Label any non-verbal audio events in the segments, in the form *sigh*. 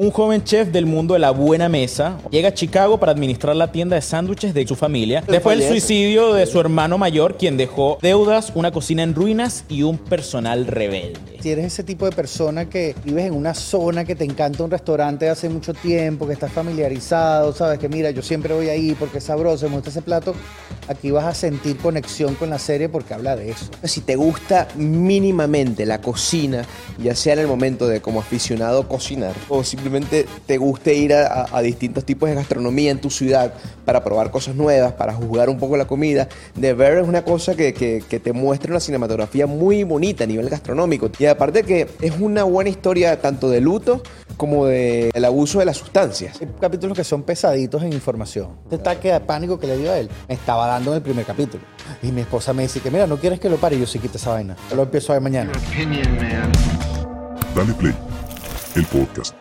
Un joven chef del mundo de la buena mesa llega a Chicago para administrar la tienda de sándwiches de su familia después del suicidio de su hermano mayor, quien dejó deudas, una cocina en ruinas y un personal rebelde. Si eres ese tipo de persona que vives en una zona que te encanta un restaurante hace mucho tiempo, que estás familiarizado, sabes que mira, yo siempre voy ahí porque es sabroso, me gusta ese plato, aquí vas a sentir conexión con la serie porque habla de eso. Si te gusta mínimamente la cocina, ya sea en el momento de como aficionado cocinar, o simplemente te guste ir a, a distintos tipos de gastronomía en tu ciudad para probar cosas nuevas, para juzgar un poco la comida, The Bear es una cosa que, que- que te muestra una cinematografía muy bonita a nivel gastronómico. Y aparte que es una buena historia tanto de luto como del abuso de las sustancias. Hay capítulos que son pesaditos en información. Este ataque de pánico que le dio a él me estaba dando en el primer capítulo. Y mi esposa me dice que, mira, ¿no quieres que lo pare? Y yo sí quita esa vaina. Yo lo empiezo a ver mañana. opinion, man. Dale Play, el podcast.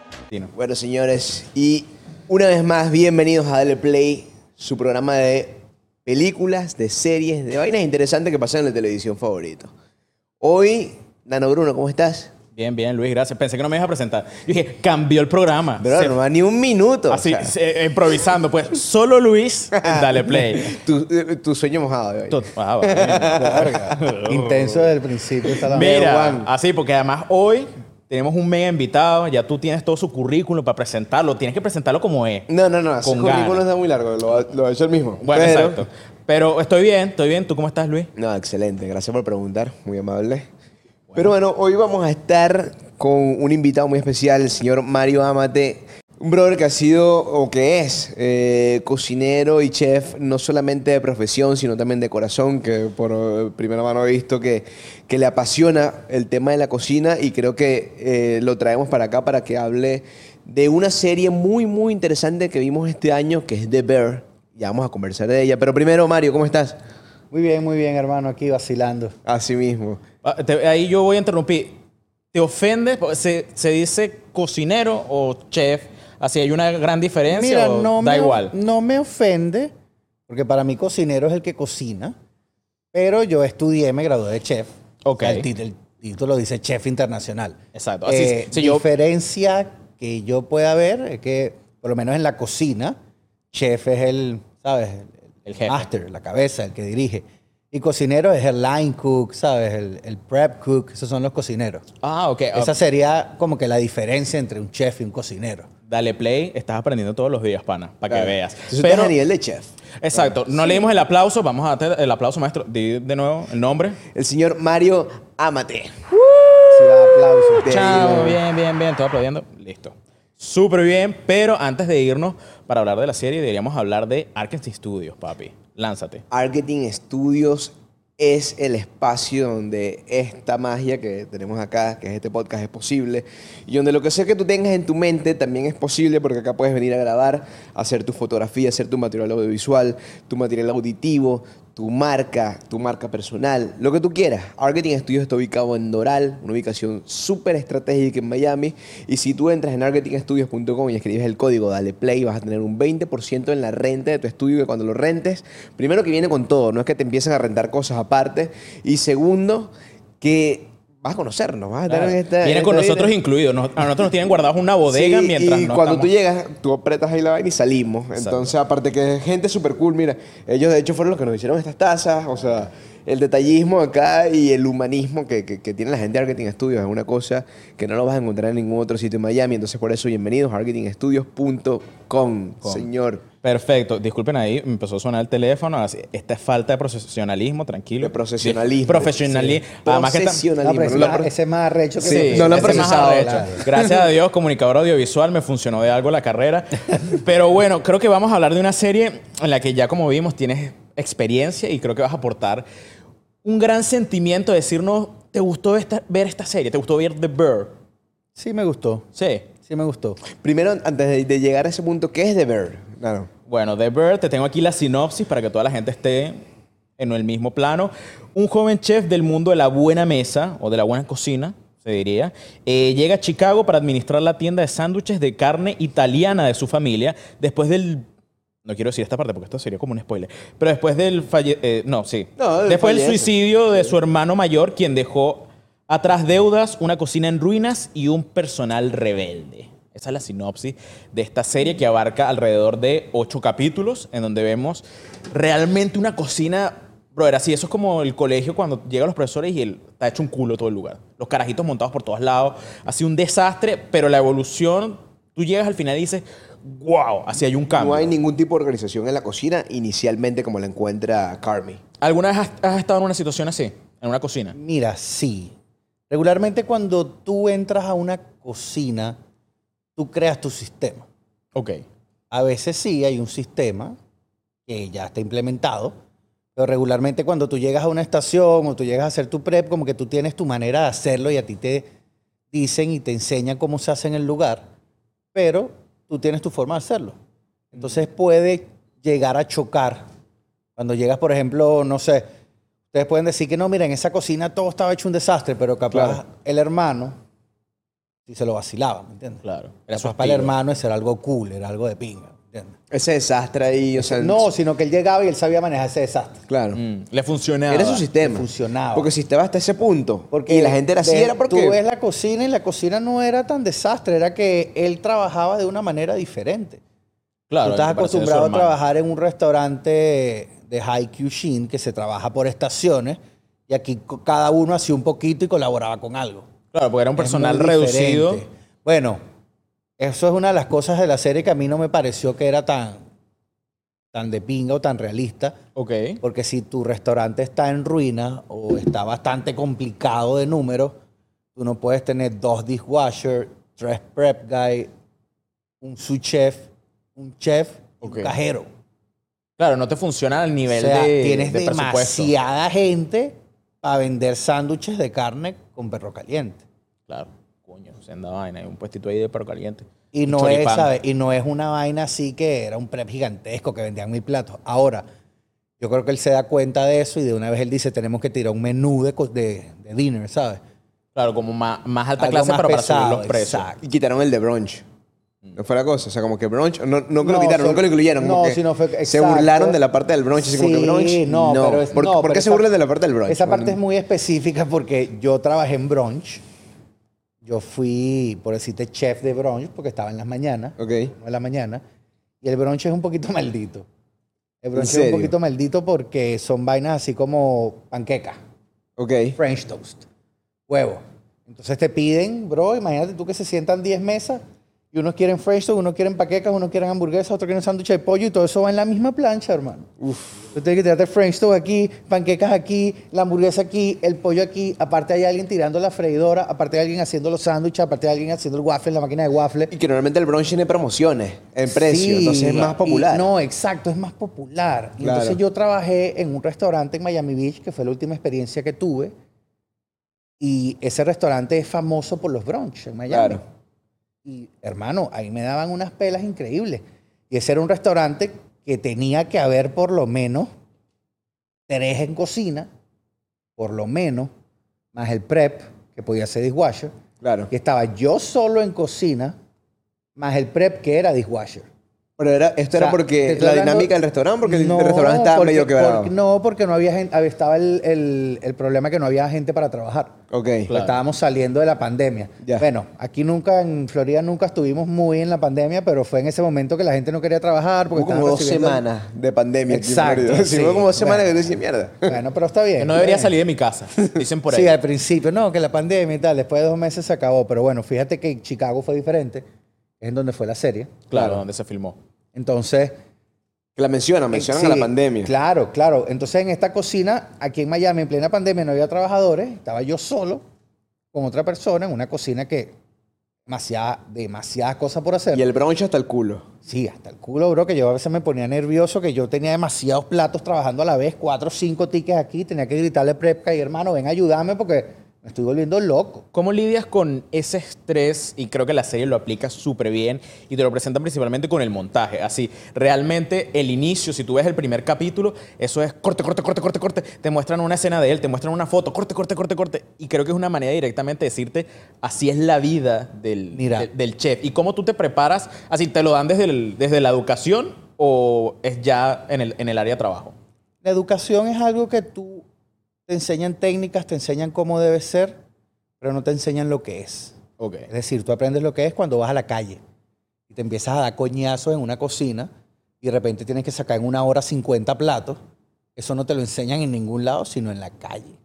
Bueno, señores, y una vez más, bienvenidos a Dale Play, su programa de películas, de series, de vainas interesantes que pasan en la televisión favorito. Hoy, Nano Bruno, ¿cómo estás? Bien, bien, Luis, gracias. Pensé que no me ibas a presentar. Yo dije, cambió el programa. Pero Se- no va ni un minuto. Así, o sea, se- improvisando, pues. Solo Luis, *laughs* dale play. tu, eh, tu sueño mojado de hoy. Ah. *laughs* Intenso desde el principio. Está la Mira, así, porque además hoy tenemos un mega invitado, ya tú tienes todo su currículum para presentarlo, tienes que presentarlo como es. No, no, no, Con currículum está muy largo, lo, lo ha hecho el mismo. Bueno, Pero- exacto. Pero estoy bien, estoy bien. ¿Tú cómo estás, Luis? No, excelente, gracias por preguntar, muy amable. Pero bueno, hoy vamos a estar con un invitado muy especial, el señor Mario Amate, un brother que ha sido o que es eh, cocinero y chef, no solamente de profesión, sino también de corazón, que por eh, primera mano he visto que, que le apasiona el tema de la cocina y creo que eh, lo traemos para acá para que hable de una serie muy, muy interesante que vimos este año, que es The Bear. Ya vamos a conversar de ella. Pero primero, Mario, ¿cómo estás? Muy bien, muy bien, hermano, aquí vacilando. Así mismo. Ah, te- ahí yo voy a interrumpir. ¿Te ofende? ¿Se, se dice cocinero o chef? Así, ¿hay una gran diferencia Mira, o no da me, igual? no me ofende, porque para mí cocinero es el que cocina, pero yo estudié, me gradué de chef. Ok. O sea, el, tit- el título dice chef internacional. Exacto. Así, Eh, si yo- diferencia que yo pueda ver es que, por lo menos en la cocina, chef es el, ¿sabes? El jefe. master, la cabeza, el que dirige. Y cocinero es el line cook, ¿sabes? El, el prep cook, esos son los cocineros. Ah, ok. Esa sería como que la diferencia entre un chef y un cocinero. Dale play, estás aprendiendo todos los días, pana, para que veas. Entonces Pero, a nivel de chef. exacto, no le dimos el aplauso, vamos a darte el aplauso, maestro. Di de nuevo el nombre. El señor Mario Amate. Sí, aplausos. Chao, bien, bien, bien, estoy aplaudiendo. Listo. Súper bien, pero antes de irnos para hablar de la serie, deberíamos hablar de Arkansas Studios, papi. Lánzate. Marketing Studios es el espacio donde esta magia que tenemos acá, que es este podcast, es posible. Y donde lo que sea que tú tengas en tu mente también es posible, porque acá puedes venir a grabar, hacer tu fotografía, hacer tu material audiovisual, tu material auditivo, tu marca, tu marca personal, lo que tú quieras. Marketing Studios está ubicado en Doral, una ubicación súper estratégica en Miami. Y si tú entras en marketingstudios.com y escribes el código Dale Play, vas a tener un 20% en la renta de tu estudio, que cuando lo rentes, primero que viene con todo, no es que te empiecen a rentar cosas aparte. Y segundo, que vas a conocernos, vas a estar Claro. en esta... Viene en con esta nosotros incluidos. Nos- a nosotros nos tienen guardados una bodega Sí, mientras y no cuando tú llegas, tú apretas ahí la vaina y salimos. Entonces, aparte que gente súper cool, mira, ellos de hecho fueron los que nos hicieron estas tazas, o sea, el detallismo acá y el humanismo que, que- que tiene la gente de Marketing Studios es una cosa que no lo vas a encontrar en ningún otro sitio en Miami. Entonces, por eso, bienvenidos a marketingstudios.com, señor. Perfecto. Disculpen ahí, me empezó a sonar el teléfono. así, Esta es falta de profesionalismo, tranquilo. De profesionalismo. Sí, Profesionalismo. Sí. Además que Profesionalismo. No, ese, es más arrecho que Sí, no lo procesado, arrecho. claro. Gracias a Dios, comunicador audiovisual, me funcionó de algo la carrera. Pero bueno, creo que vamos a hablar de una serie en la que ya como vimos tienes experiencia y creo que vas a aportar un gran sentimiento de decirnos, ¿te gustó esta- ver esta serie? ¿Te gustó ver The Bird? Sí me gustó, Sí. sí me gustó. Primero, antes de, de llegar a ese punto, ¿qué es The Bear? Claro. Bueno, The Bird, te tengo aquí la sinopsis para que toda la gente esté en el mismo plano. Un joven chef del mundo de la buena mesa o de la buena cocina, se diría, eh, llega a Chicago para administrar la tienda de sándwiches de carne italiana de su familia después del... No quiero decir esta parte porque esto sería como un spoiler. Pero después del falle... eh, no, sí. No, después del fallece. suicidio de su hermano mayor, quien dejó atrás deudas, una cocina en ruinas y un personal rebelde. Esa es la sinopsis de esta serie que abarca alrededor de ocho capítulos, en donde vemos realmente una cocina. Brother, así, eso es como el colegio cuando llegan los profesores y el, está hecho un culo todo el lugar. Los carajitos montados por todos lados. Así un desastre, pero la evolución, tú llegas al final y dices, wow, así hay un cambio. No hay ningún tipo de organización en la cocina inicialmente como la encuentra Carmi. ¿Alguna vez has, has estado en una situación así? En una cocina. Mira, sí. Regularmente cuando tú entras a una cocina, tú creas tu sistema. Ok. A veces sí hay un sistema que ya está implementado, pero regularmente cuando tú llegas a una estación o tú llegas a hacer tu prep, como que tú tienes tu manera de hacerlo y a ti te dicen y te enseñan cómo se hace en el lugar, pero tú tienes tu forma de hacerlo. Entonces puede llegar a chocar. Cuando llegas, por ejemplo, no sé, ustedes pueden decir que no, mira, en esa cocina todo estaba hecho un desastre, pero capaz Claro. el hermano sí se lo vacilaba, ¿me entiendes? Claro. Era su Capaz para el hermano ese era algo cool, era algo de pinga, ¿me entiendes? Ese desastre ahí, o sea... No, sino que él llegaba y él sabía manejar ese desastre. Claro. Mm, le funcionaba. Era su sistema. funcionaba. Porque si estaba hasta ese punto Porque y la gente era así, de- era porque... Tú ves la cocina y la cocina no era tan desastre, era que él trabajaba de una manera diferente. Claro, tú estás acostumbrado a trabajar en un restaurante de high cuisine que se trabaja por estaciones y aquí cada uno hacía un poquito y colaboraba con algo. Claro, porque era un personal reducido. Bueno, eso es una de las cosas de la serie que a mí no me pareció que era tan, tan de pinga o tan realista. Ok. Porque si tu restaurante está en ruina o está bastante complicado de números, tú no puedes tener dos dishwasher, tres prep guy, un sous chef, un chef, y Ok. un cajero. Claro, no te funciona al nivel o sea, de, tienes de demasiada gente para vender sándwiches de carne con perro caliente. Claro, coño, senda vaina. Hay un puestito ahí de perro caliente. Y no, es. ¿sabes? y no es una vaina así que era un prep gigantesco que vendían mil platos. Ahora, yo creo que él se da cuenta de eso y de una vez él dice, tenemos que tirar un menú de, de, de dinner, ¿sabes? Claro, como más, más alta Algo clase, más pero para subir los precios. exacto. Y quitaron el de brunch. No fue la cosa. O sea, como que brunch... No, no que lo No, quitaron, nunca lo incluyeron. como no, que sino fue- Se burlaron de la parte del brunch. Así como que Sí, brunch... no, pero es- ¿Por, no, por pero qué se esa- burlan de la parte del brunch? Esa parte Bueno, es muy específica porque yo trabajé en brunch. Yo fui, por decirte, chef de brunch porque estaba en las mañanas. Ok. no en la mañana. Y el brunch es un poquito *laughs* maldito. El brunch es un poquito maldito porque son vainas así como panqueca, Ok. French toast, huevo. Entonces te piden, bro, imagínate tú que se sientan 10 mesas y unos quieren French unos quieren panquecas, unos quieren hamburguesas, otros quieren sándwich de pollo y todo eso va en la misma plancha, hermano. Tú tienes que tirarte French toast aquí, panquecas aquí, la hamburguesa aquí, el pollo aquí. Aparte hay alguien tirando la freidora, aparte hay alguien haciendo los sándwiches, aparte hay alguien haciendo el waffle, la máquina de waffle. Y que normalmente el brunch tiene promociones en precio. Sí, entonces es más y- popular. no, exacto, es más popular. Y. Entonces yo trabajé en un restaurante en Miami Beach, que fue la última experiencia que tuve. Y ese restaurante es famoso por los brunch en Miami. Claro. Y hermano, ahí me daban unas pelas increíbles. Y ese era un restaurante que tenía que haber por lo menos tres en cocina, por lo menos, más el prep, que podía ser dishwasher. Claro. Y estaba yo solo en cocina, más el prep que era dishwasher. Pero era, esto O sea, era porque la hablando- dinámica del restaurante, porque el- No, el restaurante estaba porque- medio quebrado. porque- no, porque no había gente, estaba el, el- el problema que no había gente para trabajar. Ok. Claro. Estábamos saliendo de la pandemia. Ya. Bueno, aquí nunca, en Florida nunca estuvimos muy en la pandemia, pero fue en ese momento que la gente no quería trabajar. Porque Hubo como dos semanas de pandemia. aquí en Exacto. *laughs* Sí, sí. como dos semanas Bueno. que decía mierda. Bueno, pero está bien. Que no debería bien. salir de mi casa, dicen por *laughs* ahí. Sí, al principio, no, que la pandemia y tal, después de dos meses se acabó. Pero bueno, fíjate que Chicago fue diferente, es en donde fue la serie. Claro, donde se filmó. Entonces, Que la mencionan, mencionan a la pandemia. Claro, claro. Entonces en esta cocina, aquí en Miami, en plena pandemia, no había trabajadores. Estaba yo solo con otra persona en una cocina que demasiada, demasiadas cosas por hacer. Y el brunch hasta el culo. Sí, hasta el culo, bro, que yo a veces me ponía nervioso, que yo tenía demasiados platos trabajando a la vez, cuatro o cinco tickets aquí, tenía que gritarle a Prepka y hermano, ven, ayúdame porque me estoy volviendo loco. ¿Cómo lidias con ese estrés? Y creo que la serie lo aplica súper bien y te lo presentan principalmente con el montaje. Así, realmente el inicio, si tú ves el primer capítulo, eso es corte, corte, corte, corte, corte. Te muestran una escena de él, te muestran una foto, corte, corte, corte, corte. Y creo que es una manera directamente de decirte, así es la vida del, Mira. de- del chef. Y cómo tú te preparas, así, ¿te lo dan desde, el- desde la educación o es ya en el, en el área de trabajo? La educación es algo que tú te enseñan técnicas, te enseñan cómo debe ser, pero no te enseñan lo que es. Ok. Es decir, tú aprendes lo que es cuando vas a la calle y te empiezas a dar coñazos en una cocina y de repente tienes que sacar en una hora 50 platos. Eso no te lo enseñan en ningún lado, sino en la calle.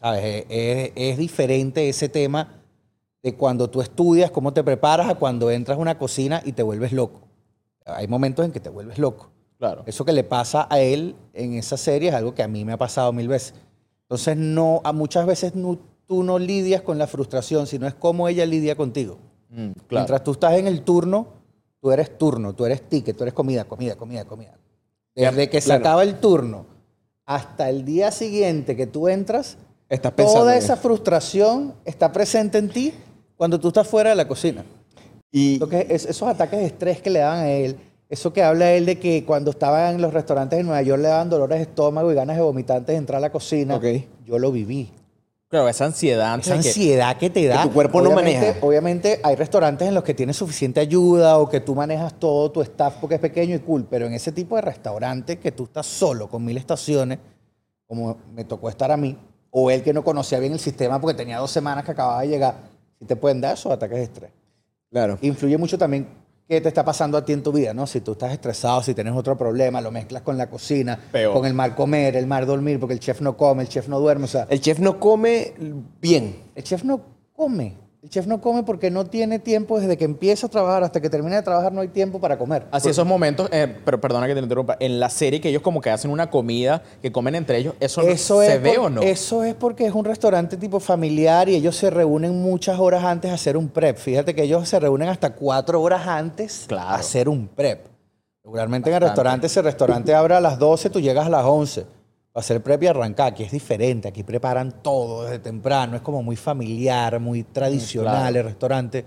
¿Sabes? Es, es- es diferente ese tema de cuando tú estudias, cómo te preparas, a cuando entras a una cocina y te vuelves loco. Hay momentos en que te vuelves loco. Claro. Eso que le pasa a él en esa serie es algo que a mí me ha pasado mil veces. Entonces, no, a muchas veces no- tú no lidias con la frustración, sino es cómo ella lidia contigo. Mm, claro. Mientras tú estás en el turno, tú eres turno, tú eres ticket, tú eres comida, comida, comida, comida. Desde que se claro. acaba el turno hasta el día siguiente que tú entras, Estás toda esa frustración está presente en ti cuando tú estás fuera de la cocina. Y Lo que es, esos ataques de estrés que le daban a él, eso que habla él de que cuando estaba en los restaurantes en Nueva York le daban dolores de estómago y ganas de vomitar antes de entrar a la cocina, Ok. yo lo viví. Claro, esa ansiedad Esa que- ansiedad que te da. tu cuerpo no Obviamente- maneja. Obviamente hay restaurantes en los que tienes suficiente ayuda o que tú manejas todo tu staff porque es pequeño y cool, pero en ese tipo de restaurantes que tú estás solo con mil estaciones, como me tocó estar a mí, o él que no conocía bien el sistema porque tenía dos semanas que acababa de llegar, si te pueden dar esos ataques de estrés. claro. Influye mucho también qué te está pasando a ti en tu vida, ¿no? Si tú estás estresado, si tienes otro problema, lo mezclas con la cocina, Peor. con el mal comer, el mal dormir, porque el chef no come, el chef no duerme, o sea, El chef no come bien. el chef no come. El chef no come porque no tiene tiempo desde que empieza a trabajar hasta que termina de trabajar, no hay tiempo para comer. Así esos momentos, eh, pero perdona que te interrumpa, en la serie que ellos como que hacen una comida, que comen entre ellos, ¿eso, no- Eso se es ve por- o no? Eso es porque es un restaurante tipo familiar y ellos se reúnen muchas horas antes a hacer un prep. Fíjate que ellos se reúnen hasta cuatro horas antes Claro. a hacer un prep. Regularmente en el restaurante, ese restaurante abre a las 12, tú llegas a las 11 para hacer prep y arrancar. Aquí es diferente, aquí preparan todo desde temprano, es como muy familiar, muy tradicional claro. el restaurante.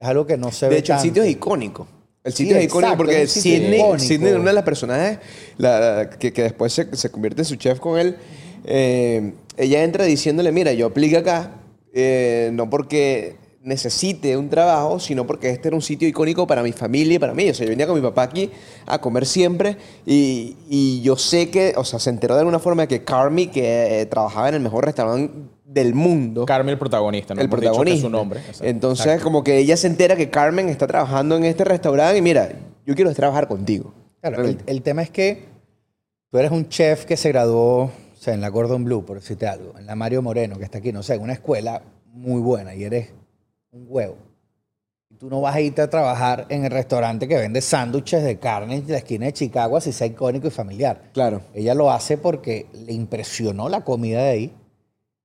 Es algo que no se De ve hecho, el sitio es icónico. El Sí, sitio es icónico exacto, porque es Sidney. Sidney, una de las personajes la- la- que, que después se, se convierte en su chef con él, eh, ella entra diciéndole, mira, yo aplico acá, eh, no porque necesite un trabajo, sino porque este era un sitio icónico para mi familia y para mí. O sea, yo venía con mi papá aquí a comer siempre y, y yo sé que, o sea, se enteró de alguna forma de que Carmi, que eh, trabajaba en el mejor restaurante del mundo, Carmen el protagonista, ¿no? el Hemos dicho que protagonista. es su nombre. Exacto. Entonces, como que ella se entera que Carmen está trabajando en este restaurante y mira, yo quiero trabajar contigo. Claro, el, el tema es que tú eres un chef que se graduó, o sea, en la Gordon Blue, por decirte algo, en la Mario Moreno, que está aquí, no sé, en una escuela muy buena y eres un huevo. Y tú no vas a irte a trabajar en el restaurante que vende sándwiches de carne en la esquina de Chicago, así sea icónico y familiar. Claro. Ella lo hace porque le impresionó la comida de ahí.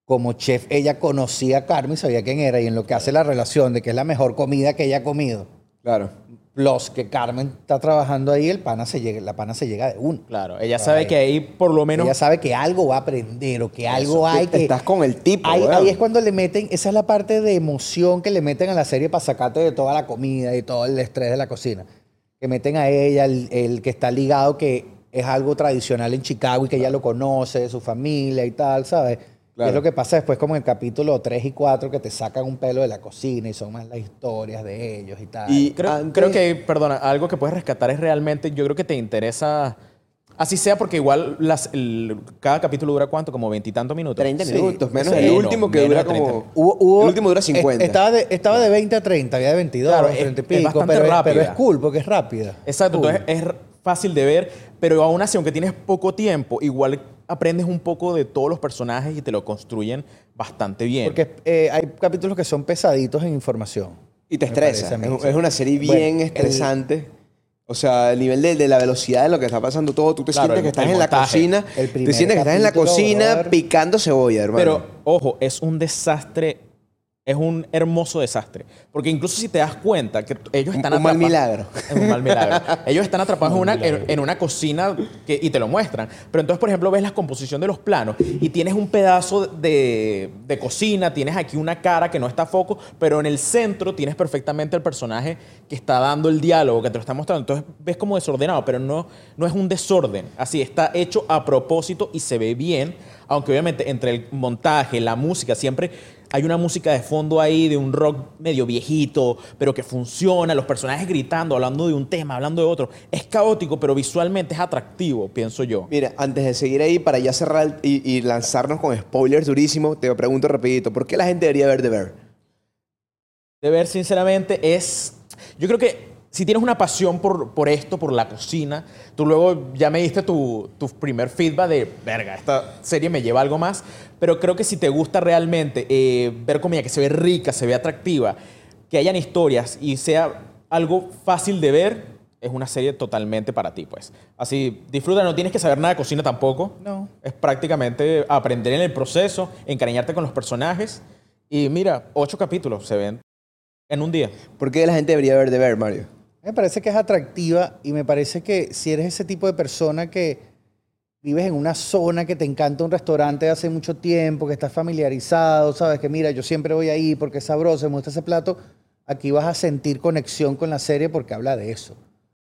Como chef, ella conocía a Carmen, sabía quién era, y en lo que hace la relación de que es la mejor comida que ella ha comido, Claro. Plus que Carmen está trabajando ahí, el pana se llega, la pana se llega de uno. Claro, ella sabe que ahí por lo menos... Ella sabe que algo va a aprender o que algo hay que... Estás con el tipo. Ahí, ahí es cuando le meten, esa es la parte de emoción que le meten a la serie para sacarte de toda la comida y todo el estrés de la cocina. Que meten a ella, el, el que está ligado, que es algo tradicional en Chicago y que ella lo conoce, de su familia y tal, ¿sabes? Y es lo que pasa después como en el capítulo 3 y 4 que te sacan un pelo de la cocina y son más las historias de ellos y tal. Y Creo, antes- creo que, perdona, algo que puedes rescatar es realmente, yo creo que te interesa, así sea, porque igual las, el- cada capítulo dura cuánto, como veintitantos minutos. 30 Sí, minutos, menos sí, el último que menos dura de 30. como... Hubo- hubo- el último dura 50. es- Estaba de, estaba de 20 a 30, había de 22, Claro, es- 30 y es pico, bastante pero, es- rápida. pero es cool porque es rápida. Exacto, Cool. entonces es fácil de ver, pero aún así, aunque tienes poco tiempo, igual aprendes un poco de todos los personajes y te lo construyen bastante bien. Porque eh, hay capítulos que son pesaditos en información. Y te estresa. Es, una serie Bueno, bien el- estresante. O sea, el nivel de, de la velocidad de lo que está pasando todo. Tú te Claro, sientes el- que estás en la cocina. Te sientes que estás en la cocina picando cebolla, hermano. Pero, ojo, es un desastre, es un hermoso desastre. Porque incluso si te das cuenta que ellos Un- están un mal atrapados- milagro. *laughs* Es un mal milagro. *laughs* ellos están atrapados en una, en, en una cocina que- y te lo muestran. Pero entonces, por ejemplo, ves la composición de los planos y tienes un pedazo de, de cocina, tienes aquí una cara que no está a foco, pero en el centro tienes perfectamente el personaje que está dando el diálogo, que te lo está mostrando. Entonces ves como desordenado, pero no, no es un desorden. Así, está hecho a propósito y se ve bien, aunque obviamente entre el montaje, la música, siempre hay una música de fondo ahí de un rock medio viejito, pero que funciona, los personajes gritando, hablando de un tema, hablando de otro. Es caótico, pero visualmente es atractivo, pienso yo. Mira, antes de seguir ahí, para ya cerrar y, y lanzarnos con spoilers durísimos, te pregunto rapidito, ¿por qué la gente debería ver The Bear? de ver, sinceramente, es. Yo creo que si tienes una pasión por, por esto, por la cocina, tú luego ya me diste tu, tu primer feedback de, verga, esta serie me lleva algo más, pero creo que si te gusta realmente eh, ver comida que se ve rica, se ve atractiva, que hayan historias y sea algo fácil de ver, es una serie totalmente para ti, pues. Así, disfruta, no tienes que saber nada de cocina tampoco. No. Es prácticamente aprender en el proceso, encariñarte con los personajes. Y mira, ocho capítulos se ven en un día. ¿Por qué la gente debería ver de ver, Mario? Me parece que es atractiva y me parece que si eres ese tipo de persona que vives en una zona que te encanta un restaurante de hace mucho tiempo, que estás familiarizado, sabes que mira, yo siempre voy ahí porque es sabroso, me gusta ese plato, aquí vas a sentir conexión con la serie porque habla de eso.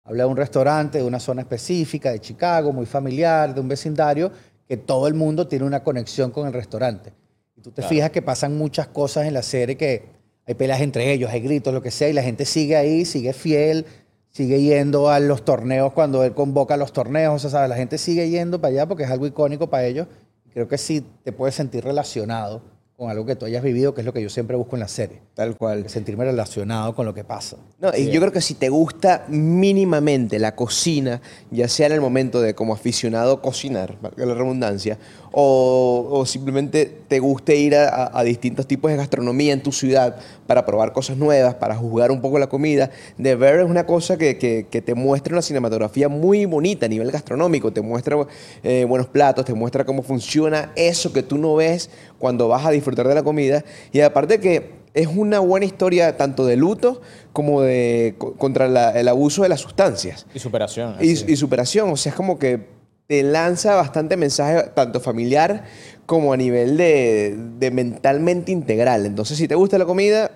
Habla de un restaurante, de una zona específica, de Chicago, muy familiar, de un vecindario, que todo el mundo tiene una conexión con el restaurante. Y tú te fijas que pasan muchas cosas en la serie que hay peleas entre ellos, hay gritos, lo que sea, y la gente sigue ahí, sigue fiel, sigue yendo a los torneos cuando él convoca los torneos, o sea, ¿sabes? la gente sigue yendo para allá porque es algo icónico para ellos. Creo que sí te puedes sentir relacionado con algo que tú hayas vivido, que es lo que yo siempre busco en la serie. Tal cual. Sentirme relacionado con lo que pasa. No, y yo creo que si te gusta mínimamente la cocina, ya sea en el momento de como aficionado cocinar, la redundancia, o, o simplemente te guste ir a, a- a distintos tipos de gastronomía en tu ciudad para probar cosas nuevas, para juzgar un poco la comida, The Bear es una cosa que, que- que te muestra una cinematografía muy bonita a nivel gastronómico, te muestra eh, buenos platos, te muestra cómo funciona eso que tú no ves cuando vas a disfrutar de la comida, y aparte que es una buena historia tanto de luto como de co- contra la- el abuso de las sustancias Y superación. y, superación. O sea, es como que te lanza bastante mensaje tanto familiar como a nivel de, de mentalmente integral. Entonces, si te gusta la comida,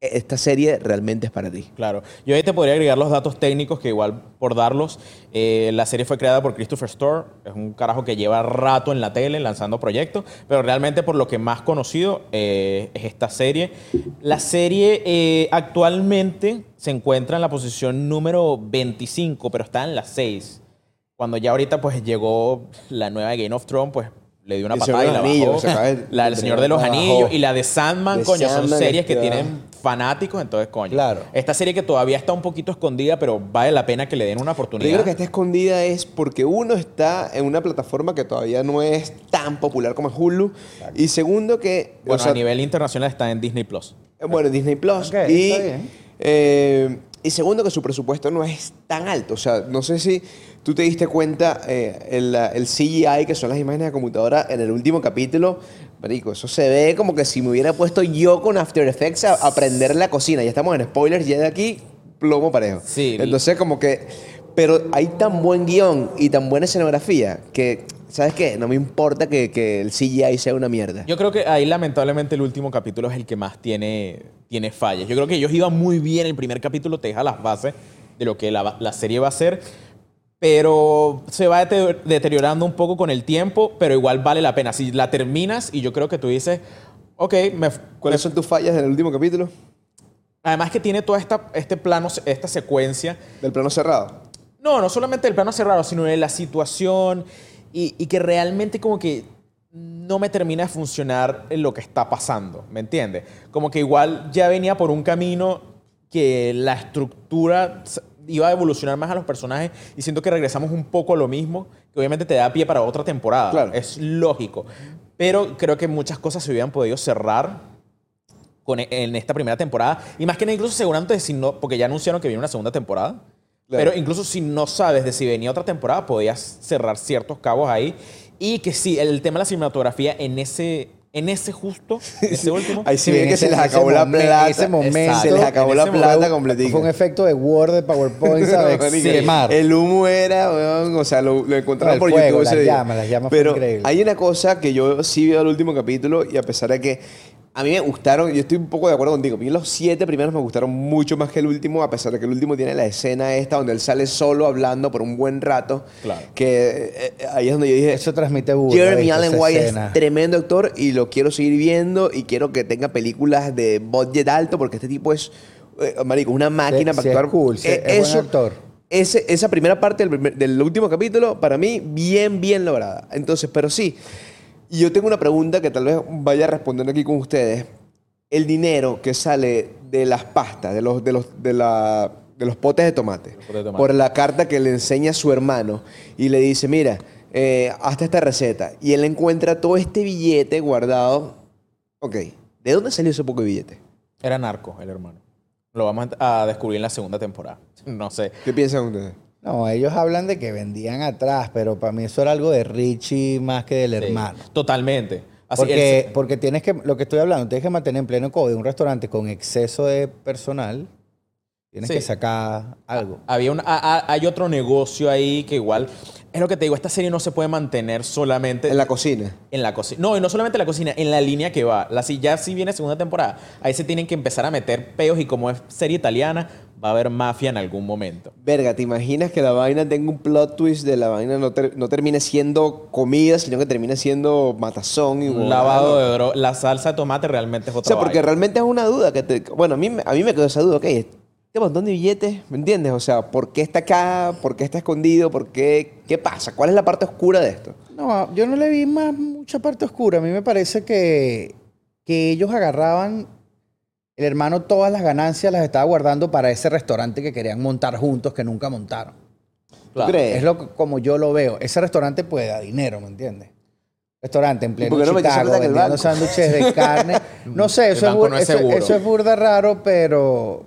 esta serie realmente es para ti. Claro. Yo ahí te podría agregar los datos técnicos que igual por darlos, eh, la serie fue creada por Christopher Storr, es un carajo que lleva rato en la tele lanzando proyectos, pero realmente por lo que más conocido eh, es esta serie. La serie eh, actualmente se encuentra en la posición número 25, pero está en la 6. Cuando ya ahorita pues llegó la nueva Game of Thrones, pues le dio una El patada y de la los Anillos, bajó. se acaba de- La del de Señor de los bajó. Anillos y la de Sandman, De coño, son series que tienen fanáticos, entonces, coño. Claro. Esta serie que todavía está un poquito escondida, pero vale la pena que le den una oportunidad. yo creo que está escondida es porque uno está en una plataforma que todavía no es tan popular como es Hulu. Y segundo que... o bueno, sea, a nivel internacional está en Disney Plus. Eh, Bueno, Disney Plus. Ok, y, está bien. eh, y segundo, que su presupuesto no es tan alto. O sea, no sé si tú te diste cuenta, eh, el, el CGI, que son las imágenes de computadora, en el último capítulo, marico, eso se ve como que si me hubiera puesto yo con After Effects a aprender la cocina. Ya estamos en spoilers, ya de aquí, plomo parejo. Sí. Entonces, como que... Pero hay tan buen guion y tan buena escenografía que, ¿sabes qué? No me importa que, que el CGI sea una mierda. Yo creo que ahí lamentablemente el último capítulo es el que más tiene, tiene fallas. Yo creo que ellos iban muy bien. El primer capítulo te deja las bases de lo que la, la serie va a ser. Pero se va dete- deteriorando un poco con el tiempo, pero igual vale la pena. Si la terminas y yo creo que tú dices, ok, me, ¿Cuáles son tus fallas del último capítulo? además que tiene toda esta, este plano, esta secuencia Del plano cerrado. No, no solamente el plano cerrado, sino de la situación y, y que realmente como que no me termina de funcionar en lo que está pasando, ¿me entiendes? Como que igual ya venía por un camino que la estructura iba a evolucionar más a los personajes y siento que regresamos un poco a lo mismo, que obviamente te da pie para otra temporada, Claro. es lógico, pero creo que muchas cosas se hubieran podido cerrar con, e, en esta primera temporada. Y más que nada, incluso seguramente porque ya anunciaron que viene una segunda temporada. Claro. Pero incluso si no sabes de si venía otra temporada, podías cerrar ciertos cabos ahí. Y que sí, el tema de la cinematografía en ese, en ese justo, en ese *laughs* último. Ahí sí Sí, en que ese- se les en acabó la plata. ese momento- se les acabó en la plata completica. Fue un efecto de Word, de PowerPoint, *laughs* ¿sabes? Marico, Quemar. El humo era, weón, o sea, lo, lo encontraron El por fuego, YouTube las ese día. llamas, las llamas fue Pero increíble. hay una cosa que yo sí veo el último capítulo y a pesar de que a mí me gustaron, yo estoy un poco de acuerdo contigo, a mí los siete primeros me gustaron mucho más que el último, a pesar de que el último tiene la escena esta donde él sale solo hablando por un buen rato. Claro. Que eh, eh, ahí es donde yo dije, Eso transmite burda, Jeremy. Allen White escena. es tremendo actor y lo quiero seguir viendo y quiero que tenga películas de budget alto porque este tipo es, eh, marico, una máquina Sí, para sí es actuar. cool, sí, Eh, es buen eso- actor. ese- esa primera parte del, primer- del último capítulo, para mí, bien, bien lograda. Entonces, pero sí, y yo tengo una pregunta que tal vez vaya respondiendo aquí con ustedes. el dinero que sale de las pastas, de los, de los, de la, de los potes de tomate, potes de tomate. por la carta que le enseña a su hermano y le dice, mira, eh, hazte esta receta. Y él encuentra todo este billete guardado. Ok, ¿de dónde salió ese poco de billete? Era narco, el hermano. Lo vamos a a descubrir en la segunda temporada. *laughs* No sé. ¿Qué piensan ustedes? No, ellos hablan de que vendían atrás, pero para mí eso era algo de Richie más que del Sí, hermano. Totalmente. Así, Porque, él- porque tienes que, lo que estoy hablando, tienes que mantener en pleno COVID un restaurante con exceso de personal, tienes Sí. que sacar algo. había un, a- a- hay otro negocio ahí que igual. Es lo que te digo, esta serie no se puede mantener solamente En la cocina. en la cocina. No, y no solamente en la cocina, en la línea que va. La, si ya si viene segunda temporada, ahí se tienen que empezar a meter peos y como es serie italiana, va a haber mafia en algún momento. Verga, ¿te imaginas que la vaina tenga un plot twist de la vaina no, ter- no termine siendo comida, sino que termine siendo matazón y Un lavado de droga. La salsa de tomate realmente es O otra sea, porque vaina. realmente es una duda que te... Bueno, a mí, me- a mí me quedó esa duda, ok, este montón de billetes, ¿me entiendes? O sea, ¿por qué está acá? ¿Por qué está escondido? ¿Por qué? ¿Qué pasa? ¿Cuál es la parte oscura de esto? No, yo no le vi más mucha parte oscura. A mí me parece que, que ellos agarraban, el hermano todas las ganancias las estaba guardando para ese restaurante que querían montar juntos, que nunca montaron. ¿Tú Claro. crees? Es lo como yo lo veo. Ese restaurante puede dar dinero, ¿me entiendes? Restaurante en pleno no Chicago, vendiendo sándwiches de carne. *laughs* No sé, eso es, no eso- eso es burda raro, pero,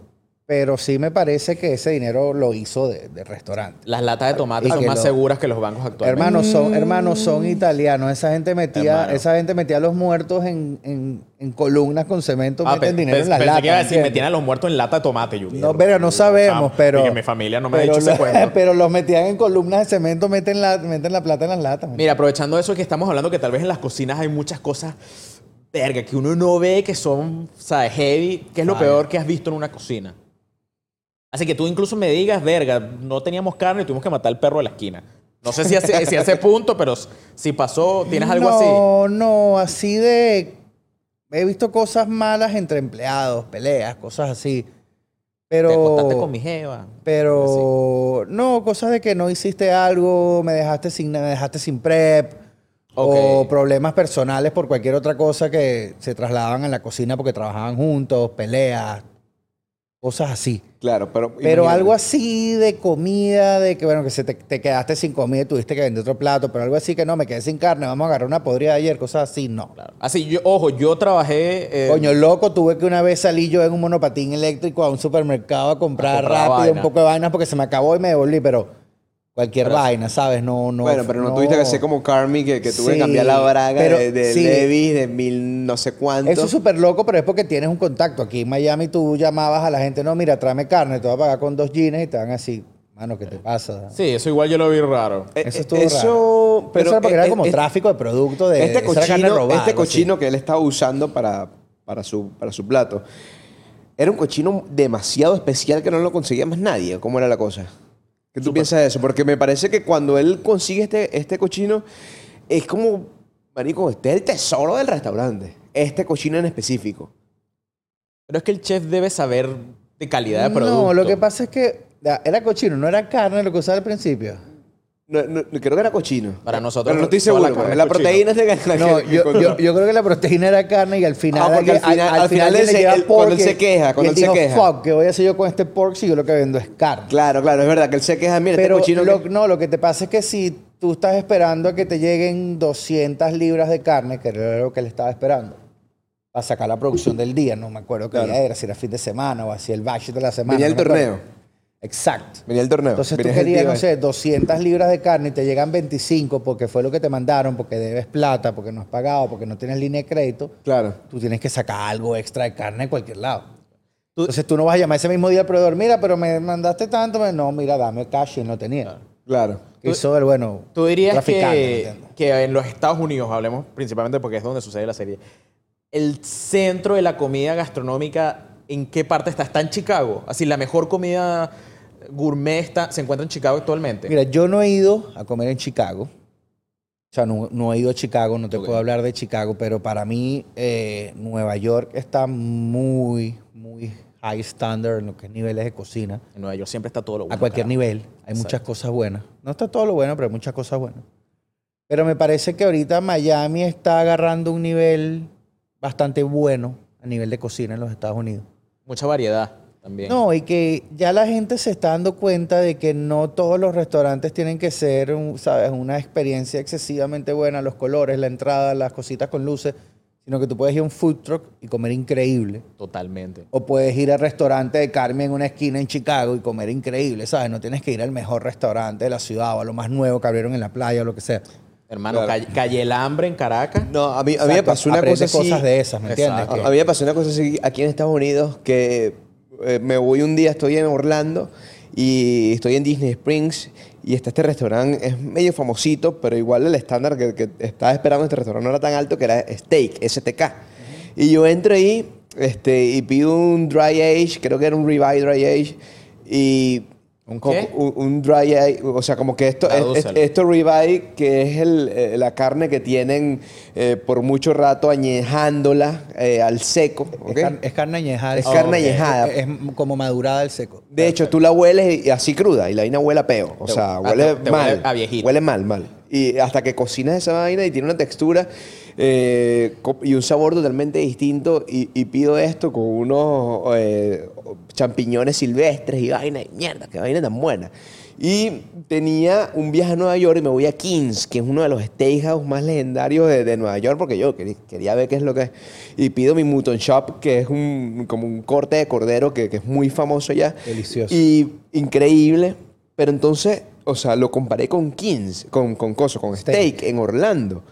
pero sí me parece que ese dinero lo hizo de, de restaurante. Las latas de tomate Y son más lo- seguras que los bancos actualmente. Hermanos son, hermanos son italianos. Esa gente metía, Hermano. esa gente metía a los muertos en, en- en columnas con cemento, Ah, meten dinero en las latas. que iba a decir, metían a los muertos en lata de tomate, Yuki. No, pero no sabemos, pero. y que mi familia no me ha dicho ese cuento. *laughs* Pero los metían en columnas de cemento, meten la, meten la plata en las latas. Mira, aprovechando eso que estamos hablando, que tal vez en las cocinas hay muchas cosas, verga, que uno no ve que son, ¿sabes? Heavy. ¿Qué es lo Vale. peor que has visto en una cocina? Así que tú incluso me digas, verga, no teníamos carne y tuvimos que matar al perro de la esquina. No sé si hace, si hace punto, pero si pasó, ¿tienes algo así? No, no, así de. He visto cosas malas entre empleados, peleas, cosas así. Pero. Te acostaste con mi jeva. Pero no, cosas de que no hiciste algo, me dejaste sin, me dejaste sin prep. O problemas personales por cualquier otra cosa que se trasladaban en la cocina porque trabajaban juntos, peleas, cosas así. Claro, pero... Pero imagínate. algo así de comida, de que bueno, que se te, te quedaste sin comida y tuviste que vender otro plato, pero algo así que no, me quedé sin carne, vamos a agarrar una podrida de ayer, cosas así, no. Claro. Así, yo, ojo, yo trabajé... eh, Coño, loco, tuve que una vez salir yo en un monopatín eléctrico a un supermercado a comprar, A comprar rápido vaina. un poco de vainas porque se me acabó y me devolví, pero cualquier Pero- vaina, ¿sabes? No, no. bueno, pero no, tuviste que ser como Carmi, que, que tuve que cambiar la braga pero de, de sí. Levi's de mil no sé cuánto. Eso es súper loco, pero es porque tienes un contacto. Aquí en Miami tú llamabas a la gente, no, mira, tráeme carne, te voy a pagar con dos jeans y te van así, mano, ¿qué te pasa? Sí, eso igual yo lo vi raro. Eh, Eso eh, estuvo eso, raro. pero Eso era porque eh, era eh, como eh, tráfico de producto de este carne cochino, robada, este algo así. cochino que él estaba usando para, para, su, para su plato, era un cochino demasiado especial que no lo conseguía más nadie. ¿Cómo era la cosa? ¿Qué tú piensas de eso? Porque me parece que cuando él consigue este, este cochino, es como, marico, este es el tesoro del restaurante. Este cochino en específico. Pero es que el chef debe saber de calidad de producto. No, lo que pasa es que era cochino, no era carne lo que usaba al principio. No, no, creo que era cochino. Para nosotros, Pero no estoy toda la carne La, proteína es de la No, yo, yo, yo creo que la proteína era carne y al final... Ah, porque al final- al final alguien él le se- él- cuando él se queja, y cuando él él se dijo, queja. fuck, ¿qué voy a hacer yo con este pork si yo lo que vendo es carne? Claro, claro, es verdad que él se queja. Mira, Pero este cochino. lo, que- no, lo que te pasa es que si tú estás esperando a que te lleguen 200 libras de carne, que era lo que él estaba esperando, para sacar la producción del día, no me acuerdo qué Claro. día era, si era fin de semana o así el batch de la semana. Venía el torneo. Exacto. Venía el torneo. Entonces tú Venía querías, no sé, 200 libras de carne y te llegan 25 porque fue lo que te mandaron, porque debes plata, porque no has pagado, porque no tienes línea de crédito. Claro. Tú tienes que sacar algo extra de carne de cualquier lado. Entonces tú no vas a llamar ese mismo día al proveedor, mira, pero me mandaste tanto. No, mira, dame cash y no tenía. Claro. Hizo el bueno. Tú dirías traficante, ¿me que, que en los Estados Unidos, hablemos principalmente porque es donde sucede la serie, el centro de la comida gastronómica, ¿en qué parte está? ¿Está en Chicago? Así, la mejor comida gourmet está, se encuentra en Chicago actualmente. Mira, yo no he ido a comer en Chicago. O sea, no, no he ido a Chicago, no te puedo hablar de Chicago, pero para mí eh, Nueva York está muy, muy high standard en lo que es niveles de cocina. en Nueva York siempre está todo lo bueno. a cualquier nivel. Hay muchas cosas buenas. No está todo lo bueno, pero hay muchas cosas buenas. Pero me parece que ahorita Miami está agarrando un nivel bastante bueno a nivel de cocina en los Estados Unidos. Mucha variedad también. No, y que ya la gente se está dando cuenta de que no todos los restaurantes tienen que ser, ¿sabes? Una experiencia excesivamente buena, los colores, la entrada, las cositas con luces, sino que tú puedes ir a un food truck y comer increíble. Totalmente. O puedes ir al restaurante de Carmen en una esquina en Chicago y comer increíble, ¿sabes? No tienes que ir al mejor restaurante de la ciudad o a lo más nuevo que abrieron en la playa o lo que sea. Hermano, Claro. calle, Calle El Hambre en Caracas. No, a mí, a mí me pasó una cosa así. cosas de esas, ¿me entiendes? A, a mí me pasó una cosa así aquí en Estados Unidos que eh, me voy un día, estoy en Orlando y estoy en Disney Springs y está este restaurante, es medio famosito, pero igual el estándar que, que estaba esperando este restaurante no era tan alto, que era Steak, STK. Y yo entro ahí este, y pido un dry age, creo que era un ribeye dry age, y... ¿Un qué? Un, un dry age, o sea, como que esto, es, Tradúcelo. es- esto ribeye, que es el, eh, la carne que tienen eh, por mucho rato añejándola eh, al seco. Es, ¿ok? car- es carne añejada. Es carne añejada. Es, como madurada al seco. De hecho, tú la hueles y así cruda y la vaina huele a peo. O Te- sea, huele te- te mal. huele a viejito. Huele mal, mal. Y hasta que cocinas esa vaina y tiene una textura eh, y un sabor totalmente distinto. Y, y pido esto con unos eh, champiñones silvestres y vaina. Y mierda, qué vaina tan buena. Y tenía un viaje a Nueva York y me voy a Kings, que es uno de los steakhouse más legendarios de, de Nueva York, porque yo quería, quería ver qué es lo que es. Y pido mi Mutton Shop, que es un, como un corte de cordero que, que es muy famoso allá. Delicioso. Y increíble. Pero entonces, o sea, lo comparé con Kings, con, con Coso, con Steak. Steak en Orlando.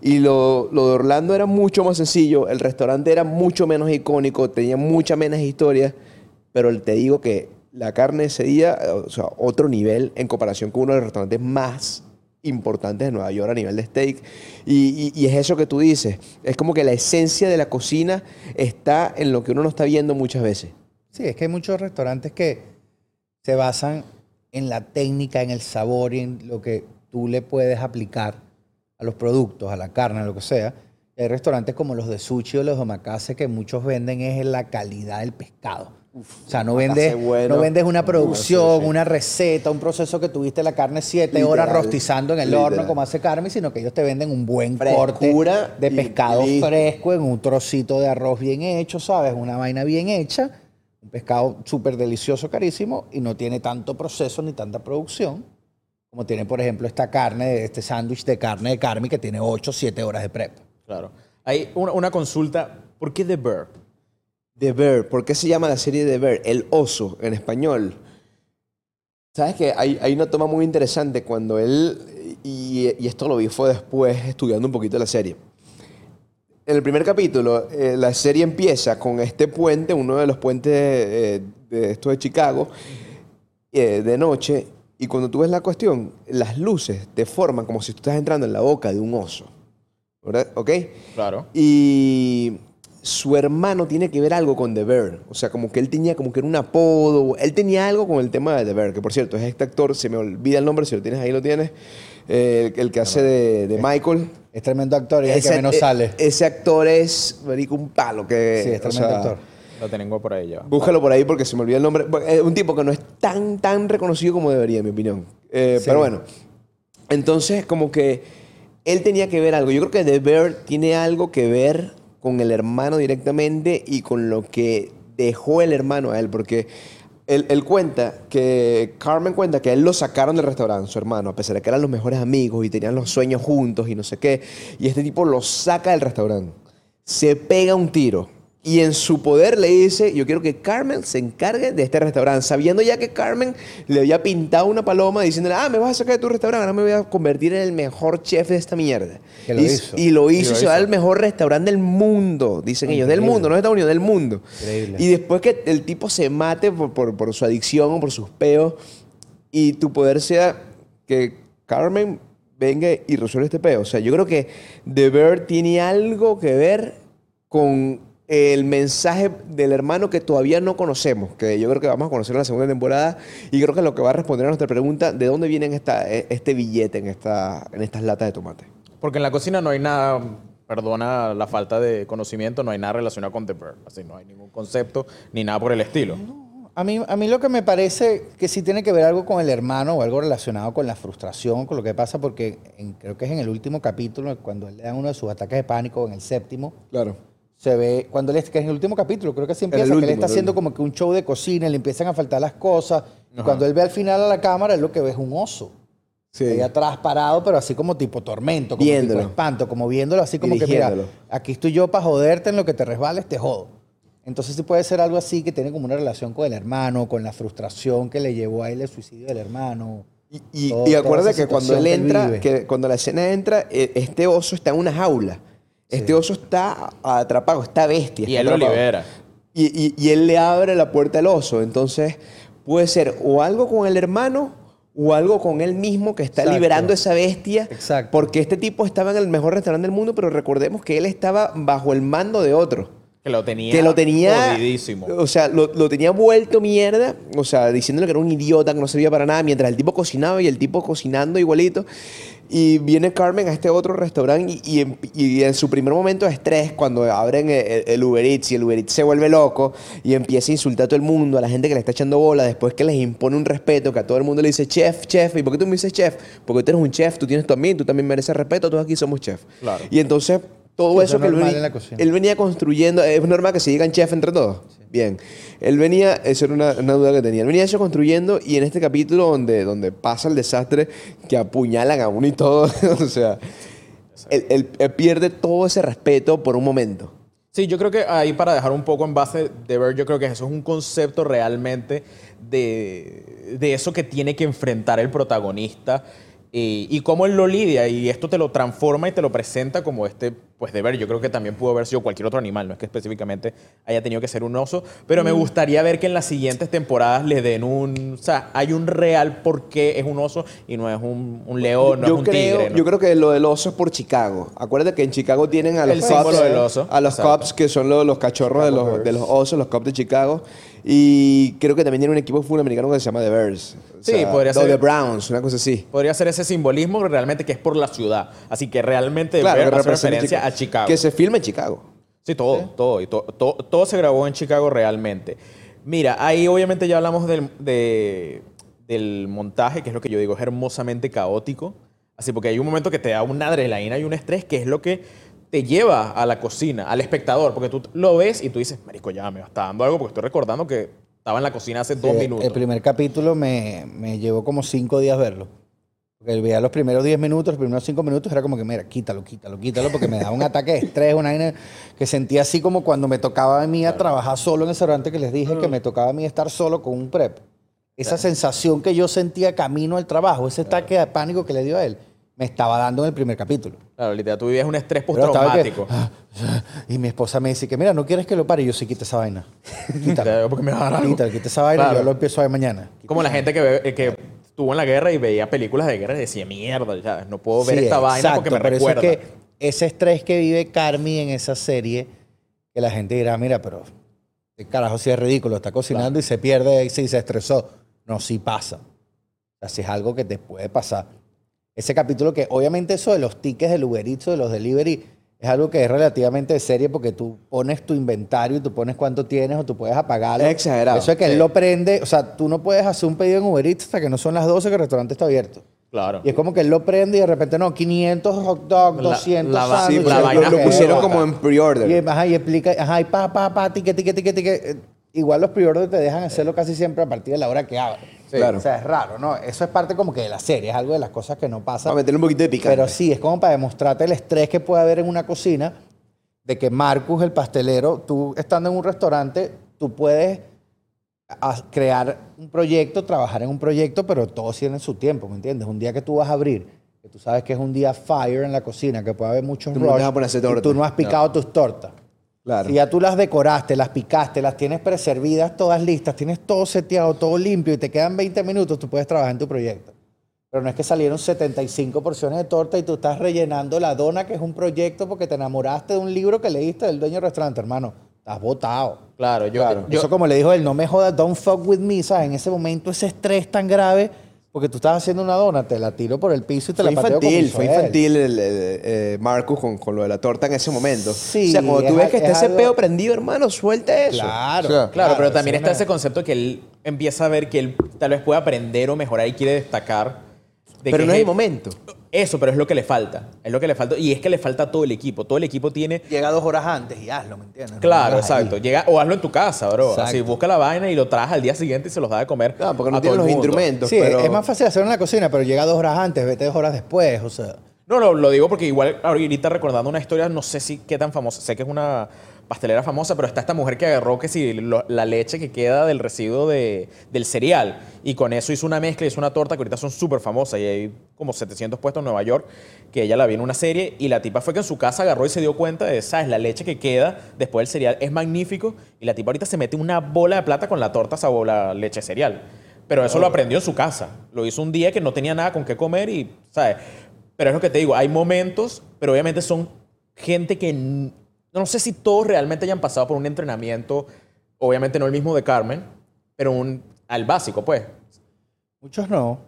Y lo, lo de Orlando era mucho más sencillo, el restaurante era mucho menos icónico, tenía mucha menos historia, pero te digo que la carne ese día, o sea, otro nivel en comparación con uno de los restaurantes más importantes de Nueva York a nivel de steak. Y, y- y es eso que tú dices, es como que la esencia de la cocina está en lo que uno no está viendo muchas veces. Sí, es que hay muchos restaurantes que se basan en la técnica, en el sabor y en lo que tú le puedes aplicar a los productos, a la carne, a lo que sea. Hay restaurantes como los de sushi o los de omakase que muchos venden es la calidad del pescado. o sea, no vendes, bueno. no vendes una producción, una receta, un proceso que tuviste la carne siete Literal, horas rostizando en el horno como hace Carmen, sino que ellos te venden un buen Frescura corte de pescado fresco en un trocito de arroz bien hecho, ¿sabes? Una vaina bien hecha un pescado súper delicioso, carísimo, y no tiene tanto proceso ni tanta producción como tiene, por ejemplo, esta carne, este sándwich de carne de Carmi que tiene 8 o 7 horas de prep. Claro. Hay una, una consulta. ¿Por qué The Bear? The Bear, ¿por qué se llama la serie The Bear? El oso en español. ¿Sabes que hay, hay una toma muy interesante cuando él, y, y esto lo vi fue después estudiando un poquito la serie. En el primer capítulo, eh, la serie empieza con este puente, uno de los puentes eh, de esto de Chicago, eh, de noche, y cuando tú ves la cuestión, las luces te forman como si tú estás entrando en la boca de un oso. ¿Verdad? ¿Ok? Claro. Y su hermano tiene que ver algo con The Bear. O sea, como que él tenía como que era un apodo. Él tenía algo con el tema de The Bear, que por cierto, es este actor, se me olvida el nombre, si lo tienes ahí lo tienes, eh, el, el que hace de, de Michael. Es tremendo actor y es el que menos eh, sale. Ese actor es, marico, un palo. Que, Sí, es o tremendo sea, actor. Lo tengo por ahí ya. Búscalo por ahí porque se me olvida el nombre. Es un tipo que no es tan, tan reconocido como debería, en mi opinión. Eh, Sí. Pero bueno, entonces como que él tenía que ver algo. Yo creo que The Bear tiene algo que ver con el hermano directamente y con lo que dejó el hermano a él, porque él, él cuenta que, Carmen cuenta que él lo sacaron del restaurante, su hermano, a pesar de que eran los mejores amigos y tenían los sueños juntos y no sé qué, y este tipo lo saca del restaurante, se pega un tiro. Y en su poder le dice, yo quiero que Carmen se encargue de este restaurante, sabiendo ya que Carmen le había pintado una paloma diciéndole, ah, me vas a sacar de tu restaurante, ahora me voy a convertir en el mejor chef de esta mierda. Lo y, hizo. y lo hizo, Y lo se va al mejor restaurante del mundo, dicen ellos, del mundo, no de Estados Unidos, del mundo. Increíble. Y después que el tipo se mate por, por- por su adicción o por sus peos, y tu poder sea que Carmen venga y resuelva este peo. O sea, yo creo que The Bear tiene algo que ver con el mensaje del hermano que todavía no conocemos, que yo creo que vamos a conocer en la segunda temporada, y creo que lo que va a responder a nuestra pregunta, ¿de dónde viene esta, este billete en, esta, en estas latas de tomate? Porque en la cocina no hay nada, perdona la falta de conocimiento, no hay nada relacionado con The Bear. Así no hay ningún concepto ni nada por el estilo. A mí, a mí lo que me parece que sí tiene que ver algo con el hermano o algo relacionado con la frustración, con lo que pasa, porque en- creo que es en el último capítulo, cuando él le da uno de sus ataques de pánico, en el séptimo, Claro. Se ve, cuando él, que es en el último capítulo, creo que así En el empieza, que él último, está el haciendo último. como que un show de cocina, le empiezan a faltar las cosas. y Cuando él ve al final a la cámara, él lo que ve es un oso. Sí. Ahí atrás parado, pero así como tipo tormento, como Viéndolo. tipo espanto, como viéndolo así como que, mira, aquí estoy yo para joderte en lo que te resbales, te jodo. Entonces sí puede ser algo así que tiene como una relación con el hermano, con la frustración que le llevó a él el suicidio del hermano. Y, y, Todo- y acuérdate que cuando él que él entra, vive. que cuando la escena entra, e- este oso está en una jaula. Este oso está atrapado, está bestia. Y él lo libera. Y, y- y él le abre la puerta al oso. Entonces, puede ser o algo con el hermano o algo con él mismo que está Exacto. liberando esa bestia. Exacto. Porque este tipo estaba en el mejor restaurante del mundo, pero recordemos que él estaba bajo el mando de otro. Que lo tenía. Que lo tenía. jodidísimo. O sea, lo, lo tenía vuelto mierda. O sea, diciéndole que era un idiota, que no servía para nada, mientras el tipo cocinaba y el tipo cocinando igualito. Y viene Carmen a este otro restaurante y, y en, y en su primer momento de estrés, cuando abren el, el Uber Eats y el Uber Eats se vuelve loco y empieza a insultar a todo el mundo, a la gente que le está echando bola, después que les impone un respeto, que a todo el mundo le dice chef, chef. ¿Y por qué tú me dices chef? Porque tú eres un chef, tú tienes tu amigo, tú también mereces respeto, todos aquí somos chef. Claro. Y entonces todo eso eso es que él venía, en la cocina. él venía construyendo, es normal que se digan chef entre todos. Bien. Él venía, eso era una, una duda que tenía. Él venía eso construyendo y en este capítulo donde, donde pasa el desastre, que apuñalan a uno y todo, *laughs* o sea, él, él- él pierde todo ese respeto por un momento. Sí, yo creo que ahí para dejar un poco en base de ver, yo creo que eso es un concepto realmente de, de eso que tiene que enfrentar el protagonista eh, y cómo él lo lidia y esto te lo transforma y te lo presenta como este, pues de ver, yo creo que también pudo haber sido cualquier otro animal, no es que específicamente haya tenido que ser un oso, pero me gustaría ver que en las siguientes temporadas le den un, o sea, hay un real por qué es un oso y no es un, un león, no yo, es un creo, tigre. ¿no? yo creo que lo del oso es por Chicago. Acuérdate que en Chicago tienen a los El cops, símbolo del oso. a los Exacto. cops que son los, los cachorros de los, de los osos, los cops de Chicago. Y creo que también tiene un equipo fútbol americano que se llama The Bears. O Sí, sea, podría o ser. The Browns, una cosa así. Podría ser ese simbolismo realmente que es por la ciudad. Así que realmente Claro, ver que referencia a Chicago. Que se filma en Chicago. Sí, todo, todo, y to- to- todo se grabó en Chicago realmente. Mira, ahí obviamente ya hablamos del, de- del montaje, que es lo que yo digo, es hermosamente caótico. Así, porque hay un momento que te da una adrenalina y un estrés, que es lo que te lleva a la cocina, al espectador, porque tú lo ves y tú dices, marico, ya me está dando algo, porque estoy recordando que estaba en la cocina hace dos minutos. El primer capítulo me, me llevó como cinco días verlo. Porque veía los primeros 10 minutos, los primeros 5 minutos, era como que, mira, quítalo, quítalo, quítalo, porque me daba un ataque de estrés, una vaina que sentía así como cuando me tocaba a mí a trabajar solo en ese restaurante que les dije que me tocaba a mí estar solo con un prep. Esa sensación que yo sentía camino al trabajo, ese ataque de pánico que le dio a él, me estaba dando en el primer capítulo. Claro, literal, tú vivías un estrés Pero estaba que- postraumático. y mi esposa me dice que, mira, ¿no quieres que lo pare? Y yo, sí, quita esa vaina. *laughs* Quítalo. Porque me va a dar algo. Quítalo, quita esa vaina y yo lo empiezo a ver mañana. Como la gente que, ve- eh, que estuvo en la guerra y veía películas de guerra y decía, mierda, ya, no puedo ver Sí, esta vaina porque me recuerda. Eso es que ese estrés que vive Carmi en esa serie, que la gente dirá, mira, pero qué carajo, si es ridículo, está cocinando y se pierde y sí, se estresó. No, sí pasa. O sea, sí es algo que te puede pasar. Ese capítulo que, obviamente, eso de los tickets del Uber Eats de los delivery es algo que es relativamente de serie porque tú pones tu inventario y tú pones cuánto tienes o tú puedes apagarlo. Es exagerado. Eso es que él lo prende. O sea, tú no puedes hacer un pedido en Uber Eats hasta que no son las 12 que el restaurante está abierto. Claro. Y es como que él lo prende y de repente, no, 500 hot dogs, La- 200 la va- Sí, la vaina lo, pusieron como en pre-order. Y, ajá, y explica, ajá, y pa, pa, pa, tique, tique, tique, tique. Igual los pre te dejan hacerlo casi siempre a partir de la hora que abre. Sí. Claro. O sea, es raro, ¿no? Eso es parte como que de la serie, es algo de las cosas que no pasa. Para meterle un poquito de picante. Pero sí, es como para demostrarte el estrés que puede haber en una cocina, de que Marcus, el pastelero, tú estando en un restaurante, tú puedes crear un proyecto, trabajar en un proyecto, pero todo tiene su tiempo, ¿me entiendes? Un día que tú vas a abrir, que tú sabes que es un día fire en la cocina, que puede haber muchos torta. tú no has picado tus tortas. Claro. Si ya tú las decoraste, las picaste, las tienes preservidas, todas listas, tienes todo seteado, todo limpio y te quedan 20 minutos, tú puedes trabajar en tu proyecto. Pero no es que salieron 75 porciones de torta y tú estás rellenando la dona, que es un proyecto porque te enamoraste de un libro que leíste del dueño del restaurante, hermano. Estás botado. Claro, yo, yo- Eso como le dijo él, no me jodas, don't fuck with me, ¿sabes? En ese momento ese estrés tan grave, porque tú estás haciendo una dona, te la tiro por el piso y te fue la pateo infantil, hizo fue infantil el, el- eh, Marcus con, con lo de la torta en ese momento. Sí, o sea, cuando tú es ves que está es ese peo prendido, hermano, suelta eso. Claro, O sea, Claro, pero también sí, está una- ese concepto que él empieza a ver que él tal vez puede aprender o mejorar y quiere destacar. de pero que no es es- el momento. Eso, pero es lo que le falta. Es lo que le falta. Y es que le falta a todo el equipo. Todo el equipo tiene. Llega dos horas antes y hazlo, ¿me entiendes? Claro, ahí. exacto. Llega, o hazlo en tu casa, bro. Exacto. Así busca la vaina y lo traes al día siguiente y se los da de comer. Claro, porque no tienen los mundo. instrumentos. Sí, pero... es más fácil hacerlo en la cocina, pero llega dos horas antes, vete dos horas después, o sea. No, no, lo digo porque igual ahorita recordando una historia, no sé si qué tan famosa, sé que es una pastelera famosa, pero está esta mujer que agarró que si lo- la leche que queda del residuo de, del cereal y con eso hizo una mezcla, hizo una torta que ahorita son súper famosas y hay como 700 puestos en Nueva York, que ella la vi en una serie y la tipa fue que en su casa agarró y se dio cuenta de, sabes, la leche que queda después del cereal es magnífico y la tipa ahorita se mete una bola de plata con la torta sabor la leche cereal. Pero eso lo aprendió en su casa. Lo hizo un día que no tenía nada con qué comer y, ¿sabes? Pero es lo que te digo, hay momentos, pero obviamente son gente que no sé si todos realmente hayan pasado por un entrenamiento, obviamente no el mismo de Carmen, pero un, al básico, pues. Muchos no.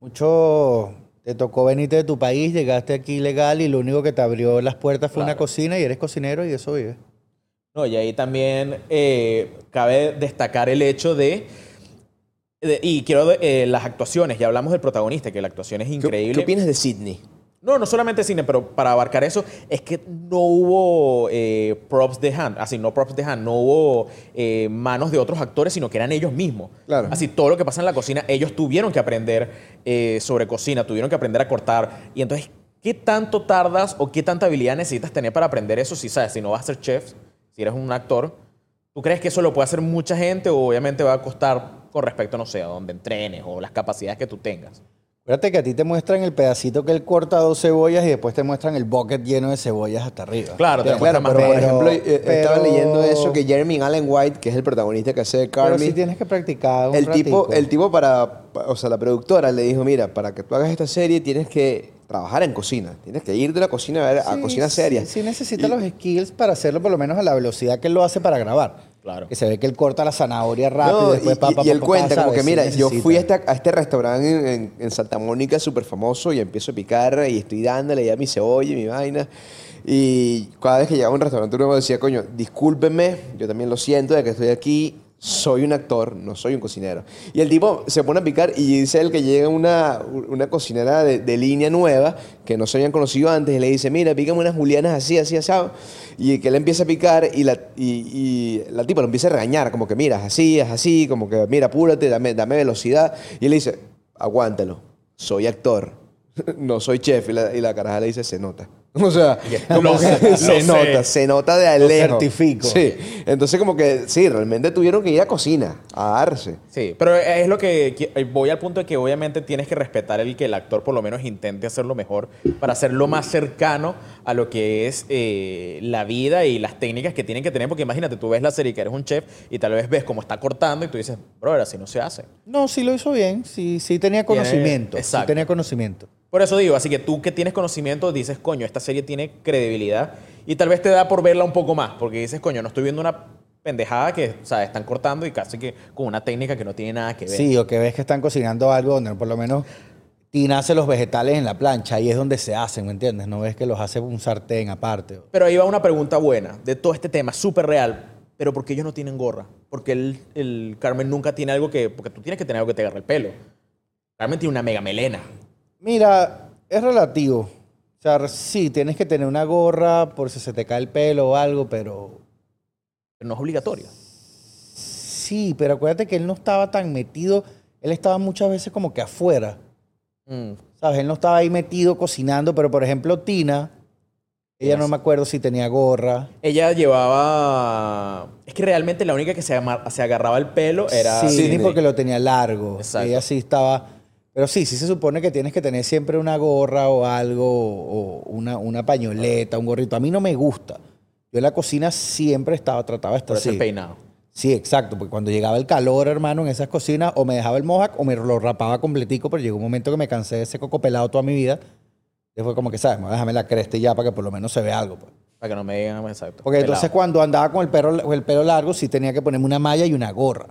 Muchos te tocó venirte de tu país, llegaste aquí legal y lo único que te abrió las puertas fue una cocina y eres cocinero y de eso vives. No, y ahí también eh, cabe destacar el hecho de, de- y quiero eh, las actuaciones, ya hablamos del protagonista, que la actuación es ¿Qué, increíble. ¿Qué opinas de Sidney? No, no solamente cine, pero para abarcar eso, es que no hubo eh, props de hand, así no props de hand, no hubo eh, manos de otros actores, sino que eran ellos mismos. Claro. Así todo lo que pasa en la cocina, ellos tuvieron que aprender eh, sobre cocina, tuvieron que aprender a cortar. Y entonces, ¿qué tanto tardas o qué tanta habilidad necesitas tener para aprender eso? Si sabes, si no vas a ser chef, si eres un actor, ¿tú crees que eso lo puede hacer mucha gente o obviamente va a costar con respecto, no sé, a donde entrenes o las capacidades que tú tengas? Acuérdate que a ti te muestran el pedacito que él corta dos cebollas y después te muestran el bucket lleno de cebollas hasta arriba. Claro, te Claro, más pero por Pero- ejemplo, eh, estaba pero- leyendo eso que Jeremy Allen White, que es el protagonista que hace de Pero Carmen, sí tienes que practicar un el tipo, el tipo para, pa- o sea, la productora le dijo, mira, para que tú hagas esta serie tienes que trabajar en cocina, tienes que ir de la cocina a, ver, a Sí, cocina seria. Sí, sí necesita los skills para hacerlo por lo menos a la velocidad que él lo hace para grabar. Claro. Que se ve que él corta la zanahoria rápido No, y después y, pa, pa, y él pa, pa, cuenta como que, mira, yo fui a este, a este restaurante en, en- en Santa Mónica súper famoso y empiezo a picar y estoy dándole ya mi cebolla y mi vaina. Y cada vez que llegaba a un restaurante uno me decía, coño, discúlpenme, yo también lo siento de que estoy aquí, soy un actor, no soy un cocinero. Y el tipo se pone a picar y dice él que llega una, una cocinera de, línea nueva que no se habían conocido antes y le dice, mira, pícame unas julianas así, así, asado. Y que él empieza a picar y la, y, la tipa lo empieza a regañar, como que mira, es así, es así, como que mira, apúrate, dame, dame velocidad. Y él le dice, aguántalo, soy actor, *laughs* no soy chef. Y la, y la caraja le dice, se nota. *laughs* O sea, como Lo que sé, *laughs* se lo nota, sé. se nota de lejos. certifico. Sí. Entonces, como que sí, realmente tuvieron que ir a cocina, a darse. Sí, pero es lo que eh, voy al punto de que obviamente tienes que respetar el que el actor por lo menos intente hacerlo mejor para hacerlo más cercano a lo que es eh, la vida y las técnicas que tienen que tener. Porque imagínate, tú ves la serie que eres un chef y tal vez ves cómo está cortando y tú dices, brother, así no se hace. No, sí lo hizo bien. Sí, sí tenía conocimiento. Sí exacto. tenía conocimiento. Por eso digo, así que tú que tienes conocimiento dices, coño, esta serie tiene credibilidad y tal vez te da por verla un poco más, porque dices, coño, no estoy viendo una pendejada que, o sea, están cortando y casi que con una técnica que no tiene nada que ver. Sí, o que ves que están cocinando algo donde por lo menos Tina hace los vegetales en la plancha. Ahí es donde se hacen, ¿me entiendes? No ves que los hace un sartén aparte. Pero ahí va una pregunta buena de todo este tema, súper real. Pero ¿por qué ellos no tienen gorra? Porque el, el Carmen nunca tiene algo que... Porque tú tienes que tener algo que te agarre el pelo. Carmen tiene una mega melena. Mira, es relativo. O sea, sí, tienes que tener una gorra por si se te cae el pelo o algo, pero Pero no es obligatorio. sí, pero acuérdate que él no estaba tan metido, él estaba muchas veces como que afuera, Mm. ¿sabes? Él no estaba ahí metido cocinando, pero por ejemplo Tina, ella no me acuerdo si tenía gorra. Ella llevaba... Es que realmente la única que se, agarraba el pelo era... sí, Sidney. porque lo tenía largo. Exacto. Ella sí estaba... Pero sí, sí se supone que tienes que tener siempre una gorra o algo, o una, una pañoleta, un gorrito. A mí no me gusta. Yo en la cocina siempre estaba, trataba de estar Por así. peinado. Sí, exacto, porque cuando llegaba el calor, hermano, en esas cocinas, o me dejaba el mohawk o me lo rapaba completico, pero llegó un momento que me cansé de ese coco pelado toda mi vida. Y fue como que, ¿sabes? Me voy a dejarme la cresta y ya para que por lo menos se vea algo. Pues. Para que no me digan exacto. Porque entonces pelado. cuando andaba con el, pelo, el pelo largo, sí tenía que ponerme una malla y una gorra.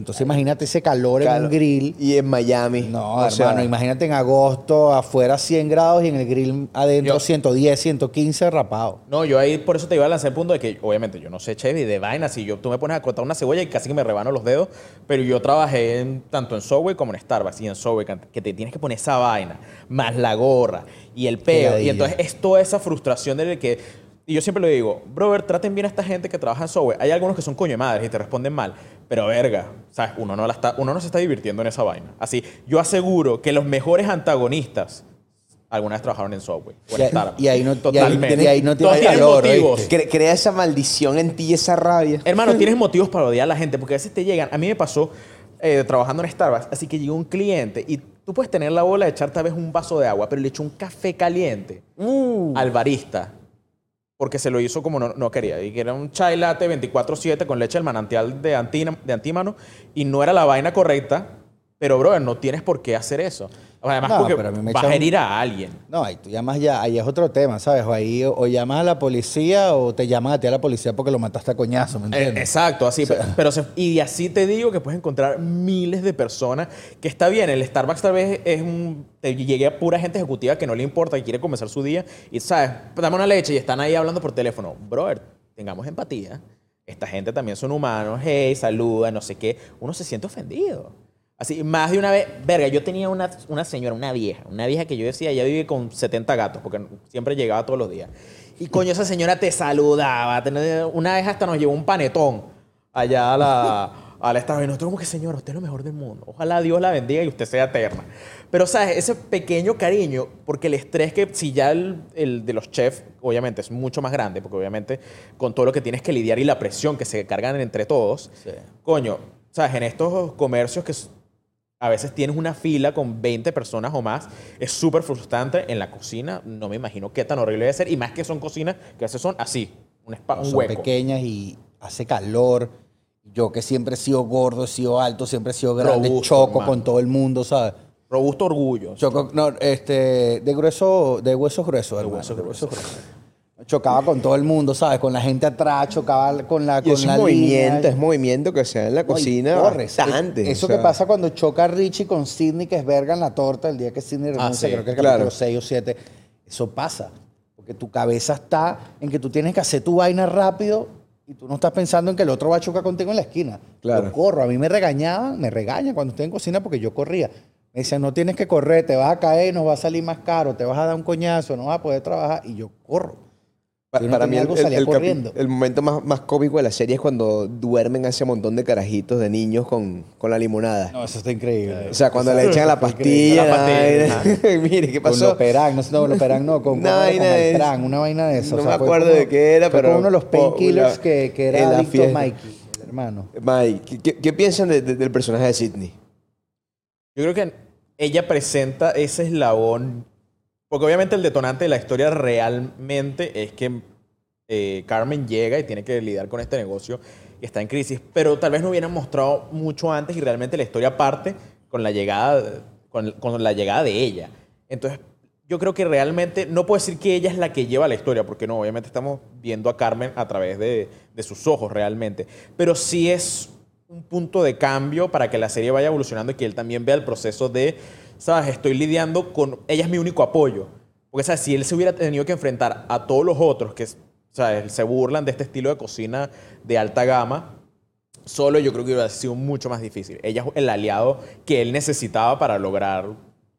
Entonces imagínate ese calor en un grill. Y en Miami. No, O sea, hermano, imagínate en agosto, afuera 100 grados y en el grill adentro Yo- 110, 115 rapado. No, yo ahí por eso te iba a lanzar el punto de que, obviamente, yo no sé chef y de vainas. Si yo, tú me pones a cortar una cebolla y casi que me rebano los dedos. Pero yo trabajé en- tanto en Subway como en Starbucks. Y en Subway, que- te tienes que poner esa vaina, más la gorra y el peo. Y entonces es toda esa frustración de que. Y yo siempre le digo, brother, traten bien a esta gente que trabaja en Subway. Hay algunos que son coño de madres y te responden mal. Pero verga, ¿sabes? Uno no, la está, uno no se está divirtiendo en esa vaina. Así, yo aseguro que los mejores antagonistas alguna vez trabajaron en Subway. o en Y Starbucks. y ahí no- y ahí- Totalmente. y ahí no Todos tiene tienen calor, motivos. cre- crea esa maldición en ti, esa rabia. Hermano, tienes *laughs* motivos para odiar a la gente, porque a veces te llegan. A mí me pasó eh, trabajando en Starbucks, así que llegó un cliente y tú puedes tener la bola de echar tal vez un vaso de agua, pero le echó un café caliente al barista. Porque se lo hizo como no, no quería. Y que era un chai latte 24-7 con leche del manantial de, antina- de antímano. Y no era la vaina correcta. Pero, brother, no tienes por qué hacer eso. Además, No, porque pero a mí me vas a un- herir a alguien. No, ahí tú llamas ya, ahí es otro tema, ¿sabes? O ahí o, o llamas a la policía o te llaman a ti a la policía porque lo mataste a coñazo, ¿me Eh, entiendes? Exacto, así. pero- pero se- y así te digo que puedes encontrar miles de personas que está bien. El Starbucks tal vez es un. Te llegue a pura gente ejecutiva que no le importa, que quiere comenzar su día y, ¿sabes? Dame una leche y están ahí hablando por teléfono. Brother, tengamos empatía. Esta gente también son humanos. Hey, saluda, no sé qué. Uno se siente ofendido. Así, más de una vez, verga, yo tenía una, una señora, una vieja, una vieja que yo decía, ella vive con 70 gatos, porque siempre llegaba todos los días. Y coño, esa señora te saludaba. Una vez hasta nos llevó un panetón allá a la, a la estación. Y nosotros como que, señora, usted es lo mejor del mundo. Ojalá Dios la bendiga y usted sea eterna. Pero, ¿sabes? Ese pequeño cariño, porque el estrés que si ya el, el de los chefs, obviamente, es mucho más grande, porque obviamente con todo lo que tienes que lidiar y la presión que se cargan entre todos, Sí. coño, ¿sabes? En estos comercios que a veces tienes una fila con 20 personas o más, es súper frustrante. En la cocina, no me imagino qué tan horrible debe ser. Y más que son cocinas que a veces son así, un, espa- un son hueco. pequeñas y hace calor. Yo que siempre he sido gordo, he sido alto, siempre he sido grande, Robusto, choco con todo el mundo, ¿sabes? Robusto orgullo. Choco, no, este, de grueso, de huesos gruesos, hermano. huesos de huesos gruesos. Chocaba con todo el mundo, ¿sabes? Con la gente atrás, chocaba con la, Y con eso la es movimiento, línea. es movimiento que se da en la No, cocina corres. bastante. Eso o sea. que pasa cuando choca Richie con Sidney, que es verga en la torta, el día que Sidney renuncia, sí, creo que es el claro. capítulo 6 o 7. Eso pasa. Porque tu cabeza está en que tú tienes que hacer tu vaina rápido y tú no estás pensando en que el otro va a chocar contigo en la esquina. Claro. Yo corro. A mí me regañaban, me regañan cuando estoy en cocina porque yo corría. Me decían, no tienes que correr, te vas a caer nos va a salir más caro, te vas a dar un coñazo, no vas a poder trabajar. Y yo corro. Para mí el, algo, el- salía el capi- corriendo. el momento más, más cómico de la serie es cuando duermen a ese montón de carajitos de niños con, con la limonada. No, eso está increíble. O sea, cuando le echan la pastilla. La pastilla, *laughs* Mire, ¿qué Con pasó? Loperán, no, no, Loperán no, con, Una *laughs* con, vaina con de- Beltrán, una vaina de eso. no o sea, me fue acuerdo como- de qué era, fue pero- como uno de los painkillers la- que, que era adicto. Mikey, hermano. Mike, ¿qué, qué- qué piensan de- de- del personaje de Sidney? Yo creo que ella presenta ese eslabón. Porque obviamente el detonante de la historia realmente es que eh, Carmen llega y tiene que lidiar con este negocio que está en crisis. Pero tal vez no hubieran mostrado mucho antes y realmente la historia parte con la llegada, con, la llegada de ella. Entonces, yo creo que realmente no puedo decir que ella es la que lleva la historia, porque no, obviamente estamos viendo a Carmen a través de, de sus ojos realmente. Pero sí es un punto de cambio para que la serie vaya evolucionando y que él también vea el proceso de, ¿sabes? Estoy lidiando con... Ella es mi único apoyo. Porque, ¿sabes? Si él se hubiera tenido que enfrentar a todos los otros que, ¿sabes? Se burlan de este estilo de cocina de alta gama, solo yo creo que hubiera sido mucho más difícil. Ella es el aliado que él necesitaba para lograr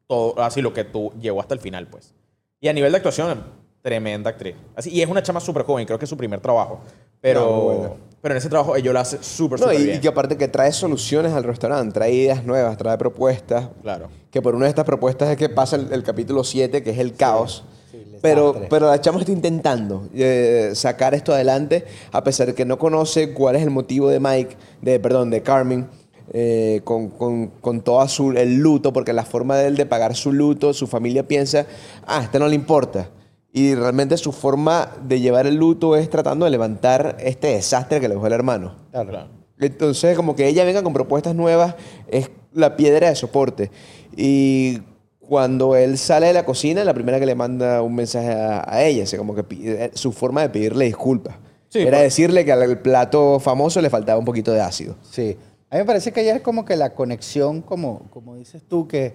todo, así lo que tú llegó hasta el final, pues. Y a nivel de actuación, tremenda actriz. Así, y es una chama súper joven, creo que es su primer trabajo. Pero, No. Pero en ese trabajo ella lo hace súper, No, súper y, bien. y que aparte que trae soluciones al restaurante, trae ideas nuevas, trae propuestas. Claro. Que por una de estas propuestas es que pasa el, el capítulo 7, que es el caos. sí, pero, pero la chama está intentando eh, sacar esto adelante, a pesar de que no conoce cuál es el motivo de Mike, de, perdón, de Carmen, eh, con, con, con todo su, el luto, porque la forma de él de pagar su luto, su familia piensa, ah, a este no le importa. Y realmente su forma de llevar el luto es tratando de levantar este desastre que le dejó el hermano. Claro. Entonces, como que ella venga con propuestas nuevas es la piedra de soporte. Y cuando él sale de la cocina, la primera que le manda un mensaje a, a ella, sea, como que pide- su forma de pedirle disculpas. Sí, Era por- decirle que al plato famoso le faltaba un poquito de ácido. Sí. A mí me parece que ella es como que la conexión, como, como dices tú, que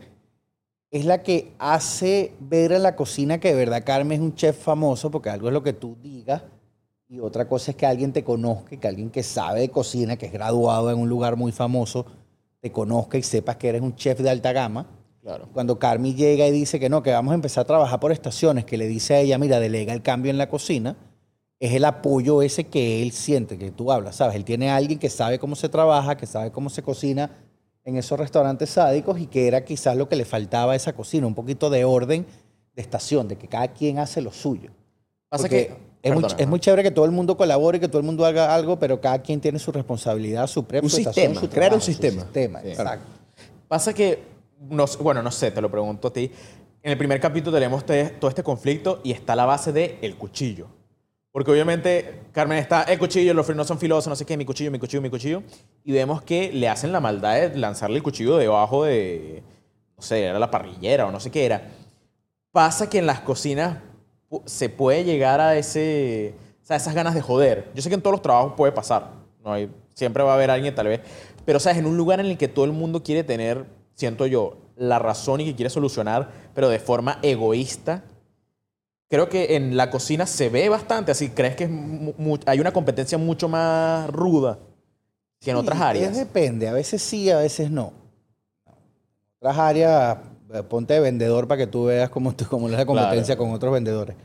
es la que hace ver a la cocina que de verdad Carmen es un chef famoso, porque algo es lo que tú digas y otra cosa es que alguien te conozca, que alguien que sabe de cocina, que es graduado en un lugar muy famoso, te conozca y sepas que eres un chef de alta gama. Claro. Cuando Carmi llega y dice que no, que vamos a empezar a trabajar por estaciones, que le dice a ella, mira, delega el cambio en la cocina, es el apoyo ese que él siente, que tú hablas, ¿sabes? Él tiene a alguien que sabe cómo se trabaja, que sabe cómo se cocina en esos restaurantes sádicos y que era quizás lo que le faltaba a esa cocina, un poquito de orden de estación, de que cada quien hace lo suyo. Pasa Porque que- es muy, perdona, es muy chévere que todo el mundo colabore, que todo el mundo haga algo, pero cada quien tiene su responsabilidad, su estación, sistema, su crear un sistema. sistema, Sí. exacto. Pasa que, no bueno, no sé, te lo pregunto a ti. En el primer capítulo tenemos te- todo este conflicto y está la base de el cuchillo. Porque obviamente Carmen está, el cuchillo, los frenos son filosos, no sé qué, mi cuchillo, mi cuchillo, mi cuchillo. Y vemos que le hacen la maldad de lanzarle el cuchillo debajo de, no sé, era la parrillera o no sé qué era. Pasa que en las cocinas se puede llegar a ese, o sea, esas ganas de joder. Yo sé que en todos los trabajos puede pasar. No hay, siempre va a haber alguien tal vez. Pero, ¿sabes? En un lugar en el que todo el mundo quiere tener, siento yo, la razón y que quiere solucionar, pero de forma egoísta. Creo que en la cocina se ve bastante así. ¿Crees que es hay una competencia mucho más ruda que en Sí, otras es áreas? depende, a veces sí, a veces no. En otras áreas, eh, ponte de vendedor para que tú veas cómo, tú- cómo es la competencia Claro. con otros vendedores.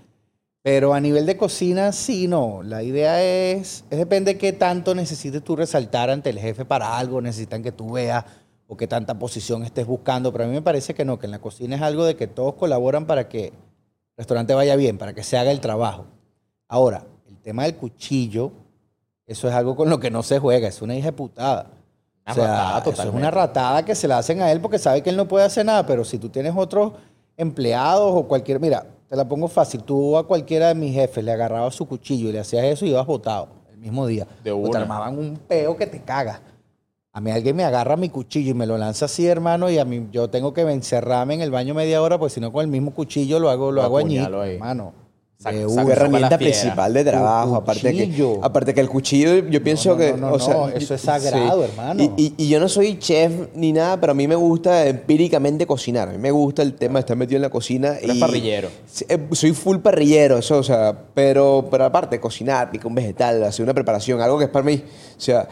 Pero a nivel de cocina, sí, no. La idea es, es depende de qué tanto necesites tú resaltar ante el jefe para algo, necesitan que tú veas o qué tanta posición estés buscando. Pero a mí me parece que no, que en la cocina es algo de que todos colaboran para que restaurante vaya bien, para que se haga el trabajo. Ahora, el tema del cuchillo, eso es algo con lo que no se juega, es una hija de putada. Una o sea, ratada eso es una ratada que se la hacen a él porque sabe que él no puede hacer nada, pero si tú tienes otros empleados o cualquier, mira, te la pongo fácil, tú a cualquiera de mis jefes le agarrabas su cuchillo y le hacías eso y ibas botado el mismo día. De O te armaban un peo que te cagas. A mí alguien me agarra mi cuchillo y me lo lanza así, hermano, y a mí yo tengo que encerrarme en el baño media hora, porque si no con el mismo cuchillo lo hago, lo Lo hago ahí. hermano. De Saca herramienta principal de trabajo, aparte que, aparte que el cuchillo, yo pienso no, que, no, o sea, no, eso es sagrado, hermano. Y, y- y yo no soy chef ni nada, pero a mí me gusta empíricamente cocinar. A mí me gusta el tema de estar metido en la cocina. Eres y parrillero. Eh, Soy full parrillero, eso, o sea, pero, pero aparte, cocinar, picar un vegetal, hacer una preparación, algo que es para mí. O sea,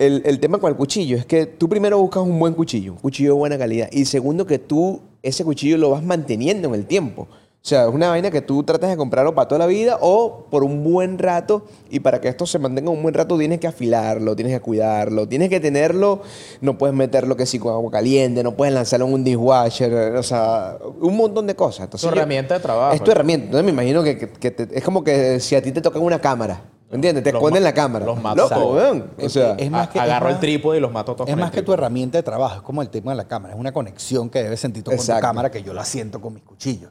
el, el tema con el cuchillo es que tú primero buscas un buen cuchillo, un cuchillo de buena calidad, y segundo que tú ese cuchillo lo vas manteniendo en el tiempo. O sea, es una vaina que tú tratas de comprarlo para toda la vida o por un buen rato, y para que esto se mantenga un buen rato tienes que afilarlo, tienes que cuidarlo, tienes que tenerlo, no puedes meterlo que si con agua caliente, no puedes lanzarlo en un dishwasher, o sea, un montón de cosas. Entonces, Tu yo- herramienta de trabajo. es tu herramienta. Entonces me imagino que, que- que te- es como que si a ti te toca una cámara. ¿Me entiendes? Te esconden la cámara. los mato Loco, weón. O sea, Es más que- el trípode y los mato a todos Es más que tu herramienta de trabajo, es como el tema de la cámara, es una conexión que debes sentir tú con tu cámara que yo la siento con mis cuchillos.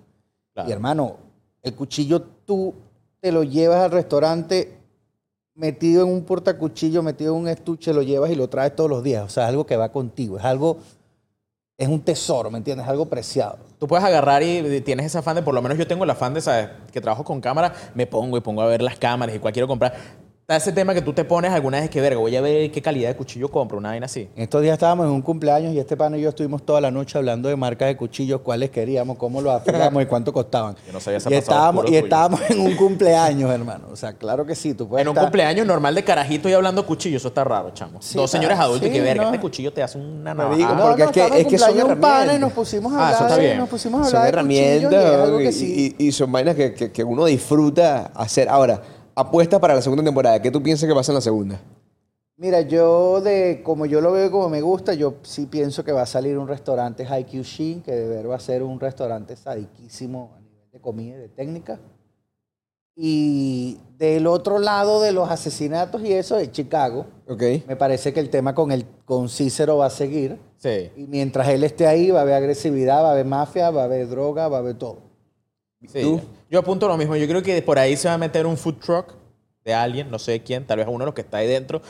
Claro. Y hermano, el cuchillo tú te lo llevas al restaurante metido en un portacuchillo, metido en un estuche, lo llevas y lo traes todos los días. O sea, es algo que va contigo, es algo, es un tesoro, ¿me entiendes? Es algo preciado. Tú puedes agarrar y tienes ese afán de, por lo menos yo tengo el afán de, ¿sabes? Que trabajo con cámara, me pongo y pongo a ver las cámaras y cuál quiero comprar. Está ese tema que tú te pones alguna vez que, verga, voy a ver qué calidad de cuchillo compro, una vaina así. En estos días estábamos en un cumpleaños y este pana y yo estuvimos toda la noche hablando de marcas de cuchillos, cuáles queríamos, cómo los afilamos y cuánto costaban. *laughs* Yo no sabía ese y estábamos, y tuyo. estábamos en un cumpleaños, hermano. O sea, claro que sí, tú puedes En un cumpleaños normal de carajito y hablando cuchillo, eso está raro, chamo. Sí, Dos señores adultos y que verga, no. este cuchillo te hace una navaja. No, porque no, es que- es que son un pana y nos pusimos a Ah, eso hablar, está nos pusimos a son hablar es herramientas y, sí. y- y son vainas que, que- que uno disfruta hacer. Ahora, apuestas para la segunda temporada. ¿Qué tú piensas que pasa en la segunda? Mira, yo de como yo lo veo y como me gusta, yo sí pienso que va a salir un restaurante Haikyuu Shin, que de ver va a ser un restaurante sadiquísimo a nivel de comida y de técnica. Y del otro lado de los asesinatos y eso de Chicago, ¿Ok? me parece que el tema con el con Cícero va a seguir. Sí. Y mientras él esté ahí, va a haber agresividad, va a haber mafia, va a haber droga, va a haber todo. Sí. ¿Tú? Yo apunto lo mismo. Yo creo que por ahí se va a meter un food truck de alguien, no sé quién, tal vez uno de los que está ahí dentro.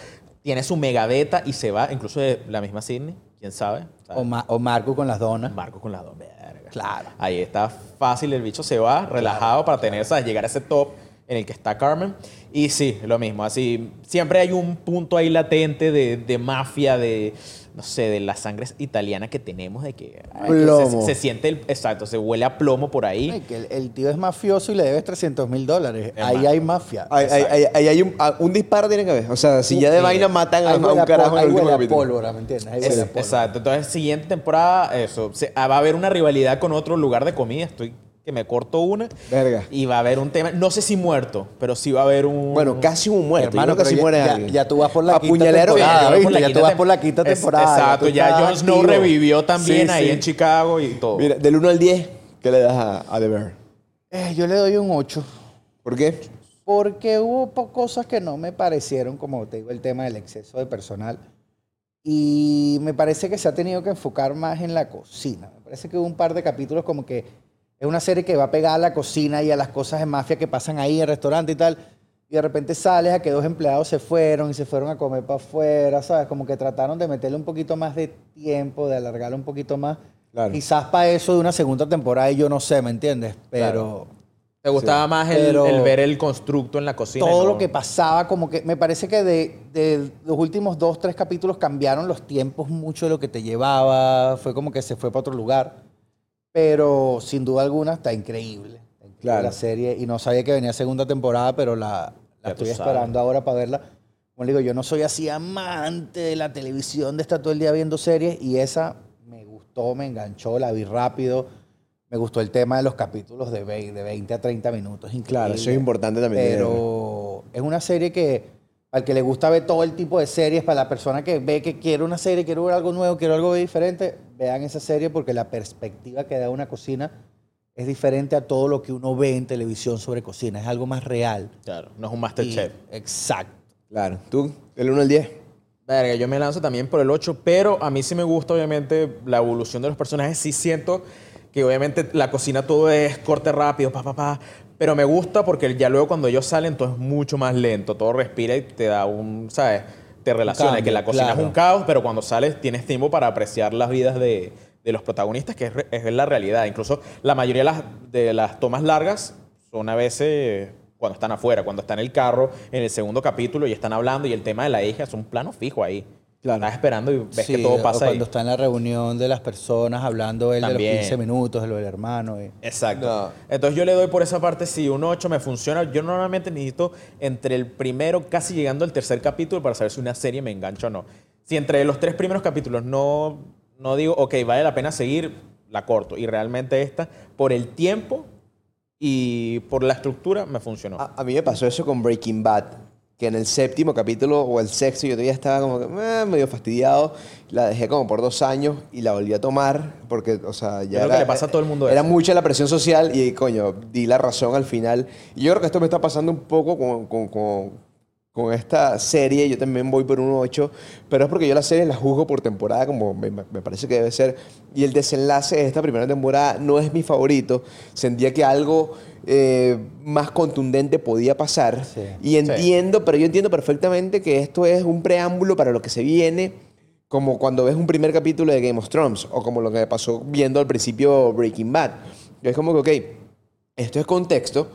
Tiene su megabeta y se va, incluso de la misma Sydney, quién sabe. O, Ma- o Marco con las donas. Marco con las vergas. Claro. Ahí está fácil, el bicho se va relajado para tener. Llegar a ese top en el que está Carmen. Y sí, lo mismo. Así, siempre hay un punto ahí latente de, de mafia, de, no sé, de la sangre italiana que tenemos, de que, ay, que Plomo. se, se siente, el, exacto, se huele a plomo por ahí. Ay, que el, el tío es mafioso y le debes 300 mil dólares. Es Ahí hay mafia. Ahí hay un, ah, un disparo tiene que haber. O sea, si ya de vaina matan a, un carajo en el último capítulo. pólvora, ¿me entiendes? Ahí Es- huele a pólvora. exacto. Entonces, siguiente temporada, eso. se- ah, va a haber una rivalidad con otro lugar de comida. Estoy que me corto una. Verga. Y va a haber un tema, no sé si muerto, pero sí va a haber un. Bueno, casi un muerto. Hermano, Yo creo que pero si ya- muere ya- alguien. ya tú vas por la quinta Apuñalero temporada, bien. ¿viste? ya tú vas por la quinta temporada, ya Exacto, ya, Jon Snow revivió también Sí, ahí sí. en Chicago y todo. Mira, del 1 al 10, ¿qué le das a, a The Bear? Eh, yo le doy un 8. ¿Por qué? Porque hubo cosas que no me parecieron, como te digo, el tema del exceso de personal. Y me parece que se ha tenido que enfocar más en la cocina. Me parece que hubo un par de capítulos como que es una serie que va a pegar a la cocina y a las cosas de mafia que pasan ahí en el restaurante y tal. Y de repente sales a que dos empleados se fueron y se fueron a comer para afuera, ¿sabes? Como que trataron de meterle un poquito más de tiempo, de alargarlo un poquito más. Claro. Quizás para eso de una segunda temporada, y yo no sé, ¿me entiendes? Pero... ¿Te gustaba más el, el ver el constructo en la cocina? todo no- lo que pasaba, como que me parece que de, de los últimos dos, tres capítulos cambiaron los tiempos mucho de lo que te llevaba, fue como que se fue para otro lugar, pero sin duda alguna está increíble, Claro. la serie y no sabía que venía segunda temporada, pero la, la estoy esperando ahora para verla. Como le digo, yo no soy así amante de la televisión, de estar todo el día viendo series y esa me gustó, me enganchó, la vi rápido. Me gustó el tema de los capítulos de 20, de 20 a 30 minutos. Increíble. Claro, eso es importante también. Pero es una serie que al que le gusta ver todo el tipo de series, para la persona que ve que quiere una serie, quiere ver algo nuevo, quiere algo diferente, vean esa serie porque la perspectiva que da una cocina es diferente a todo lo que uno ve en televisión sobre cocina. Es algo más real. Claro, no es un Y- Masterchef. exacto. Claro. ¿Tú? ¿Del 1 al 10? Verga, yo me lanzo también por el 8, pero a mí sí me gusta, obviamente, la evolución de los personajes. Sí siento que, obviamente, la cocina todo es corte rápido, pa, pa, pa. Pero me gusta porque ya luego cuando ellos salen, todo es mucho más lento. Todo respira y te da un, ¿sabes? Te relaciona. cambio, que la cocina claro. es un caos, pero cuando sales tienes tiempo para apreciar las vidas de, de los protagonistas, que es, es la realidad. Incluso la mayoría de las, de las tomas largas son a veces cuando están afuera, cuando están en el carro, en el segundo capítulo y están hablando y el tema de la hija es un plano fijo ahí. Claro. Estás esperando y ves Sí, que todo o pasa ahí. cuando está en la reunión de las personas hablando él de También. los 15 minutos, de lo del hermano. y- Exacto. No. Entonces yo le doy por esa parte, si un 8 me funciona, yo normalmente necesito entre el primero, casi llegando al tercer capítulo, para saber si una serie me engancha o no. Si entre los tres primeros capítulos no, no digo, ok, vale la pena seguir, la corto. Y realmente esta, por el tiempo y por la estructura, me funcionó. A, a mí me pasó eso con Breaking Bad, que en el séptimo capítulo o el sexto yo todavía estaba como que eh, medio fastidiado. La dejé como por dos años y la volví a tomar porque, o sea, ya creo que era, le pasa a todo el mundo Era eso. mucha la presión social y, coño, di la razón al final. Y yo creo que esto me está pasando un poco con, con, con- con esta serie. Yo también voy por un 8, pero es porque yo la serie la juzgo por temporada como me, me parece que debe ser. Y el desenlace de esta primera temporada no es mi favorito. Sentía que algo eh, más contundente podía pasar. Sí. Y entiendo, pero yo entiendo perfectamente que esto es un preámbulo para lo que se viene, como cuando ves un primer capítulo de Game of Thrones, o como lo que me pasó viendo al principio Breaking Bad. Es como que, ok, esto es contexto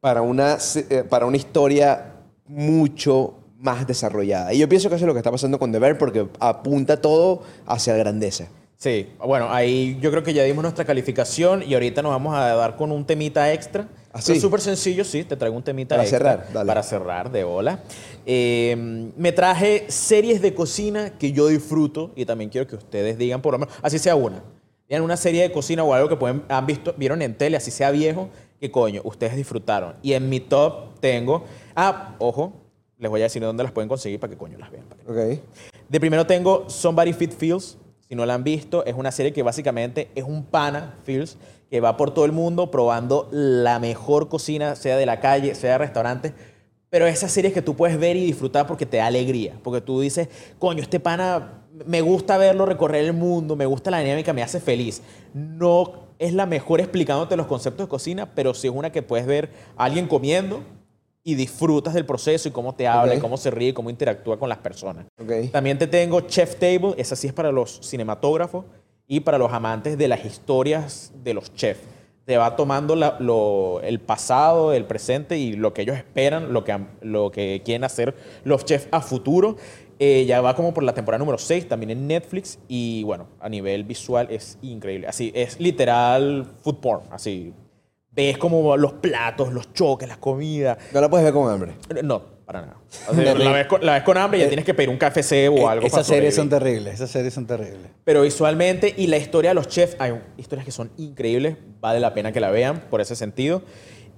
para una, eh, para una historia mucho más desarrollada. Y yo pienso que eso es lo que está pasando con The Bear, porque apunta todo hacia la grandeza. Sí, bueno, ahí yo creo que ya dimos nuestra calificación y ahorita nos vamos a dar con un temita extra. ¿Ah, Pero sí? súper sencillo, sí, te traigo un temita Para extra. cerrar, dale. Para cerrar, de hola. Eh, me traje series de cocina que yo disfruto y también quiero que ustedes digan, por lo menos, así sea una. Digan una serie de cocina o algo que pueden, han visto, vieron en tele, así sea viejo, que coño, ustedes disfrutaron. Y en mi top tengo, ah, ojo, les voy a decir dónde las pueden conseguir para que coño las vean. Ok. de primero tengo Somebody Fit Feels. Si no la han visto, es una serie que básicamente es un pana, Feels, que va por todo el mundo probando la mejor cocina, sea de la calle, sea de restaurantes. Pero esas series que tú puedes ver y disfrutar porque te da alegría. Porque tú dices, coño, este pana, me gusta verlo recorrer el mundo, me gusta la dinámica, me hace feliz. No es la mejor explicándote los conceptos de cocina, pero sí es una que puedes ver a alguien comiendo y disfrutas del proceso y cómo te habla, y cómo se ríe, y cómo interactúa con las personas. También te tengo Chef Table, esa sí es para los cinematógrafos y para los amantes de las historias de los chefs. te va tomando la- lo- el pasado, el presente y lo que ellos esperan, lo que, lo que quieren hacer los chefs a futuro. Eh, ya va como por la temporada número 6, también en Netflix. Y bueno, a nivel visual es increíble. Así, es literal food porn. Así, ves como los platos, los choques, las comidas. No la puedes ver con hambre. No, para nada. O sea, *laughs* la, ves con, la ves con hambre y ya tienes que pedir un KFC o algo. para Esas series son terribles, esas series son terribles. Pero visualmente y la historia de los chefs, hay historias que son increíbles, vale la pena que la vean por ese sentido.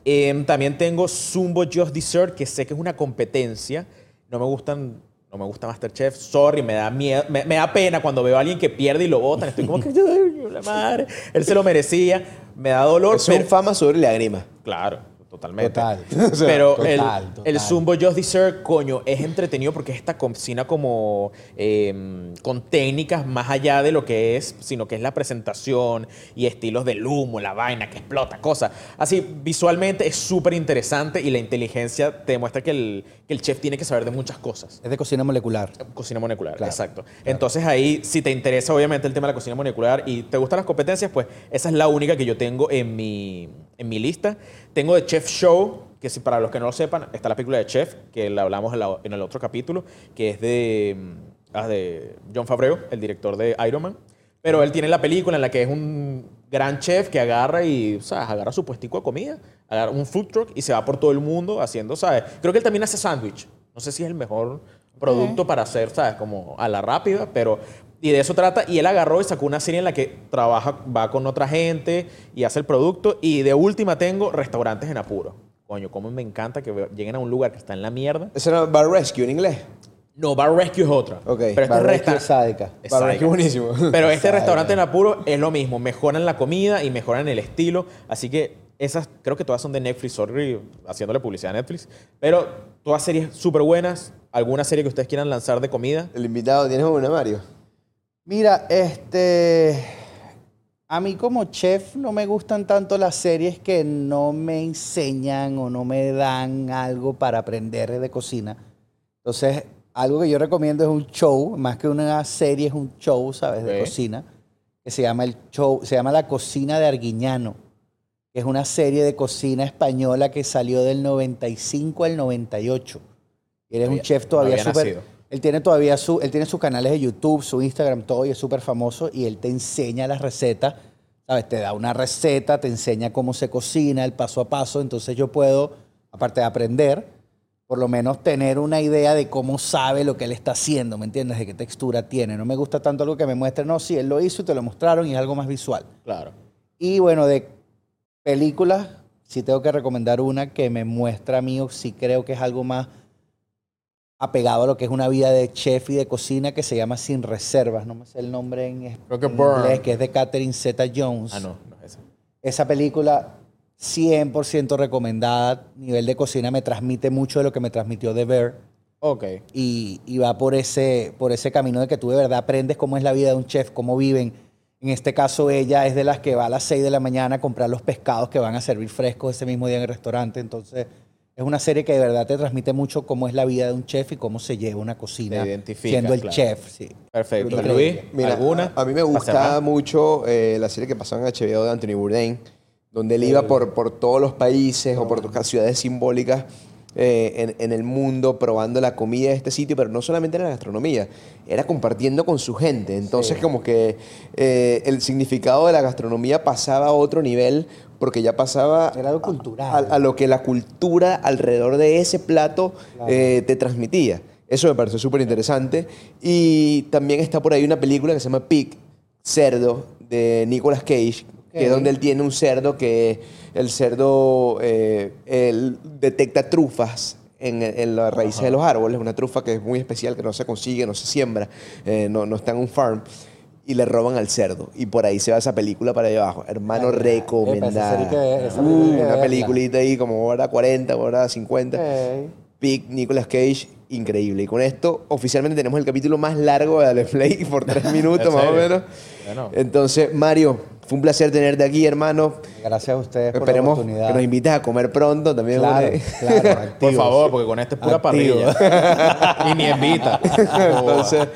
Em, también tengo Zumbo Just Dessert, que sé que es una competencia. No me gustan, no me gusta Masterchef, sorry, me da miedo, me, me da pena cuando veo a alguien que pierde y lo votan. Estoy como que, *laughs* "Ay, la madre, él se lo merecía. Me da dolor, pero- fama sobre lágrimas. Claro, totalmente. Total. *laughs* Pero Total, el, total. el Zumbo Just Dessert, coño, es entretenido porque es esta cocina como eh, con técnicas más allá de lo que es, sino que es la presentación y estilos del humo, la vaina que explota, cosas. Así, visualmente es súper interesante y la inteligencia te demuestra que el, que el chef tiene que saber de muchas cosas. Es de cocina molecular. Cocina molecular, Claro, exacto. Entonces ahí, si te interesa obviamente el tema de la cocina molecular y te gustan las competencias, pues esa es la única que yo tengo en mi, en mi lista. Tengo de Chef Show, que si para los que no lo sepan, está la película de Chef, que la hablamos en, la- en el otro capítulo, que es de, mm, ah, de John Favreau, el director de Iron Man. Pero él tiene la película en la que es un gran chef que agarra y, ¿sabes? Agarra su puestico de comida, agarra un food truck y se va por todo el mundo haciendo, ¿sabes? Creo que él también hace sándwich. No sé si es el mejor producto para hacer, ¿sabes? Como a la rápida, pero... Y de eso trata. Y él agarró y sacó una serie en la que trabaja, va con otra gente y hace el producto. Y de última tengo restaurantes en apuro. Coño, cómo me encanta que lleguen a un lugar que está en la mierda. Esa era Bar Rescue en inglés. No, Bar Rescue es otra. Ok. Pero este Barbecue resta- es sádica. es Bar. Rescue buenísimo. *laughs* Pero este Sádica. restaurante en apuro es lo mismo. Mejoran la comida y mejoran el estilo. Así que esas creo que todas son de Netflix. Sorry, haciéndole publicidad a Netflix. Pero todas series súper buenas. ¿Alguna serie que ustedes quieran lanzar de comida? El invitado, ¿tienes una, Mario? Mira, este. A mí como chef no me gustan tanto las series que no me enseñan o no me dan algo para aprender de cocina. Entonces, algo que yo recomiendo es un show, más que una serie, es un show, ¿sabes? De cocina, que se llama el show, se llama La Cocina de Arguiñano, que es una serie de cocina española que salió del 95 al 98. Y eres un chef todavía súper... Él tiene todavía su, él tiene sus canales de YouTube, su Instagram, todo, y es súper famoso. Y él te enseña las recetas, ¿sabes? Te da una receta, te enseña cómo se cocina, el paso a paso. Entonces yo puedo, aparte de aprender, por lo menos tener una idea de cómo sabe lo que él está haciendo, ¿me entiendes? De qué textura tiene. No me gusta tanto algo que me muestre, no, sí, él lo hizo y te lo mostraron y es algo más visual. Claro. Y bueno, de películas, sí tengo que recomendar una que me muestra a mí, o sí creo que es algo más apegado a lo que es una vida de chef y de cocina que se llama Sin Reservas. No me sé el nombre en, es- Creo que en inglés, que es de Catherine Zeta Jones. Ah, no, no es esa. Esa película 100% recomendada. Nivel de cocina me transmite mucho de lo que me transmitió The Bear. Ok. Y, y va por ese, por ese camino de que tú de verdad aprendes cómo es la vida de un chef, cómo viven. En este caso, ella es de las que va a las 6 de la mañana a comprar los pescados que van a servir frescos ese mismo día en el restaurante. Entonces, es una serie que de verdad te transmite mucho cómo es la vida de un chef y cómo se lleva una cocina siendo el claro. chef. Sí. Perfecto. Luis, Mira, ¿alguna? A, mí me gusta mucho eh, la serie que pasó en HBO de Anthony Bourdain, donde él iba por, por todos los países o por todas ciudades simbólicas eh, en, en el mundo probando la comida de este sitio, pero no solamente en la gastronomía, era compartiendo con su gente. Entonces como que eh, el significado de la gastronomía pasaba a otro nivel porque ya pasaba Era algo a- cultural. A, a lo que la cultura alrededor de ese plato eh, te transmitía. Eso me pareció súper interesante. Y también está por ahí una película que se llama Pig, Cerdo, de Nicolas Cage, que es donde él tiene un cerdo que el cerdo eh, él detecta trufas en, en las raíces de los árboles, una trufa que es muy especial, que no se consigue, no se siembra, eh, no, no está en un farm. Y le roban al cerdo. Y por ahí se va esa película para allá abajo. Hermano, esa recomendada. que- esa Uh, que una peliculita ahí como hora 40, hora 50. Ok. Pig, Nicolas Cage, increíble. Y con esto, oficialmente tenemos el capítulo más largo de Dale Play *laughs* por tres *laughs* minutos ¿En más o menos. Bueno. Entonces, Mario, fue un placer tenerte aquí, hermano. Gracias a ustedes por la Esperemos oportunidad. que nos invites a comer pronto también. Claro, claro, *laughs* Por favor, porque con este es pura Activo. parrilla. y ni invita. Entonces,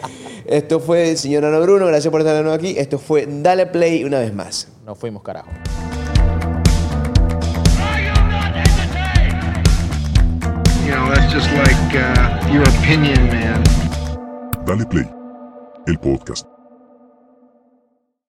esto fue el señor Ana Bruno, gracias por estar de nuevo aquí. Esto fue Dale Play una vez más. Nos fuimos, carajo. Dale Play, el podcast.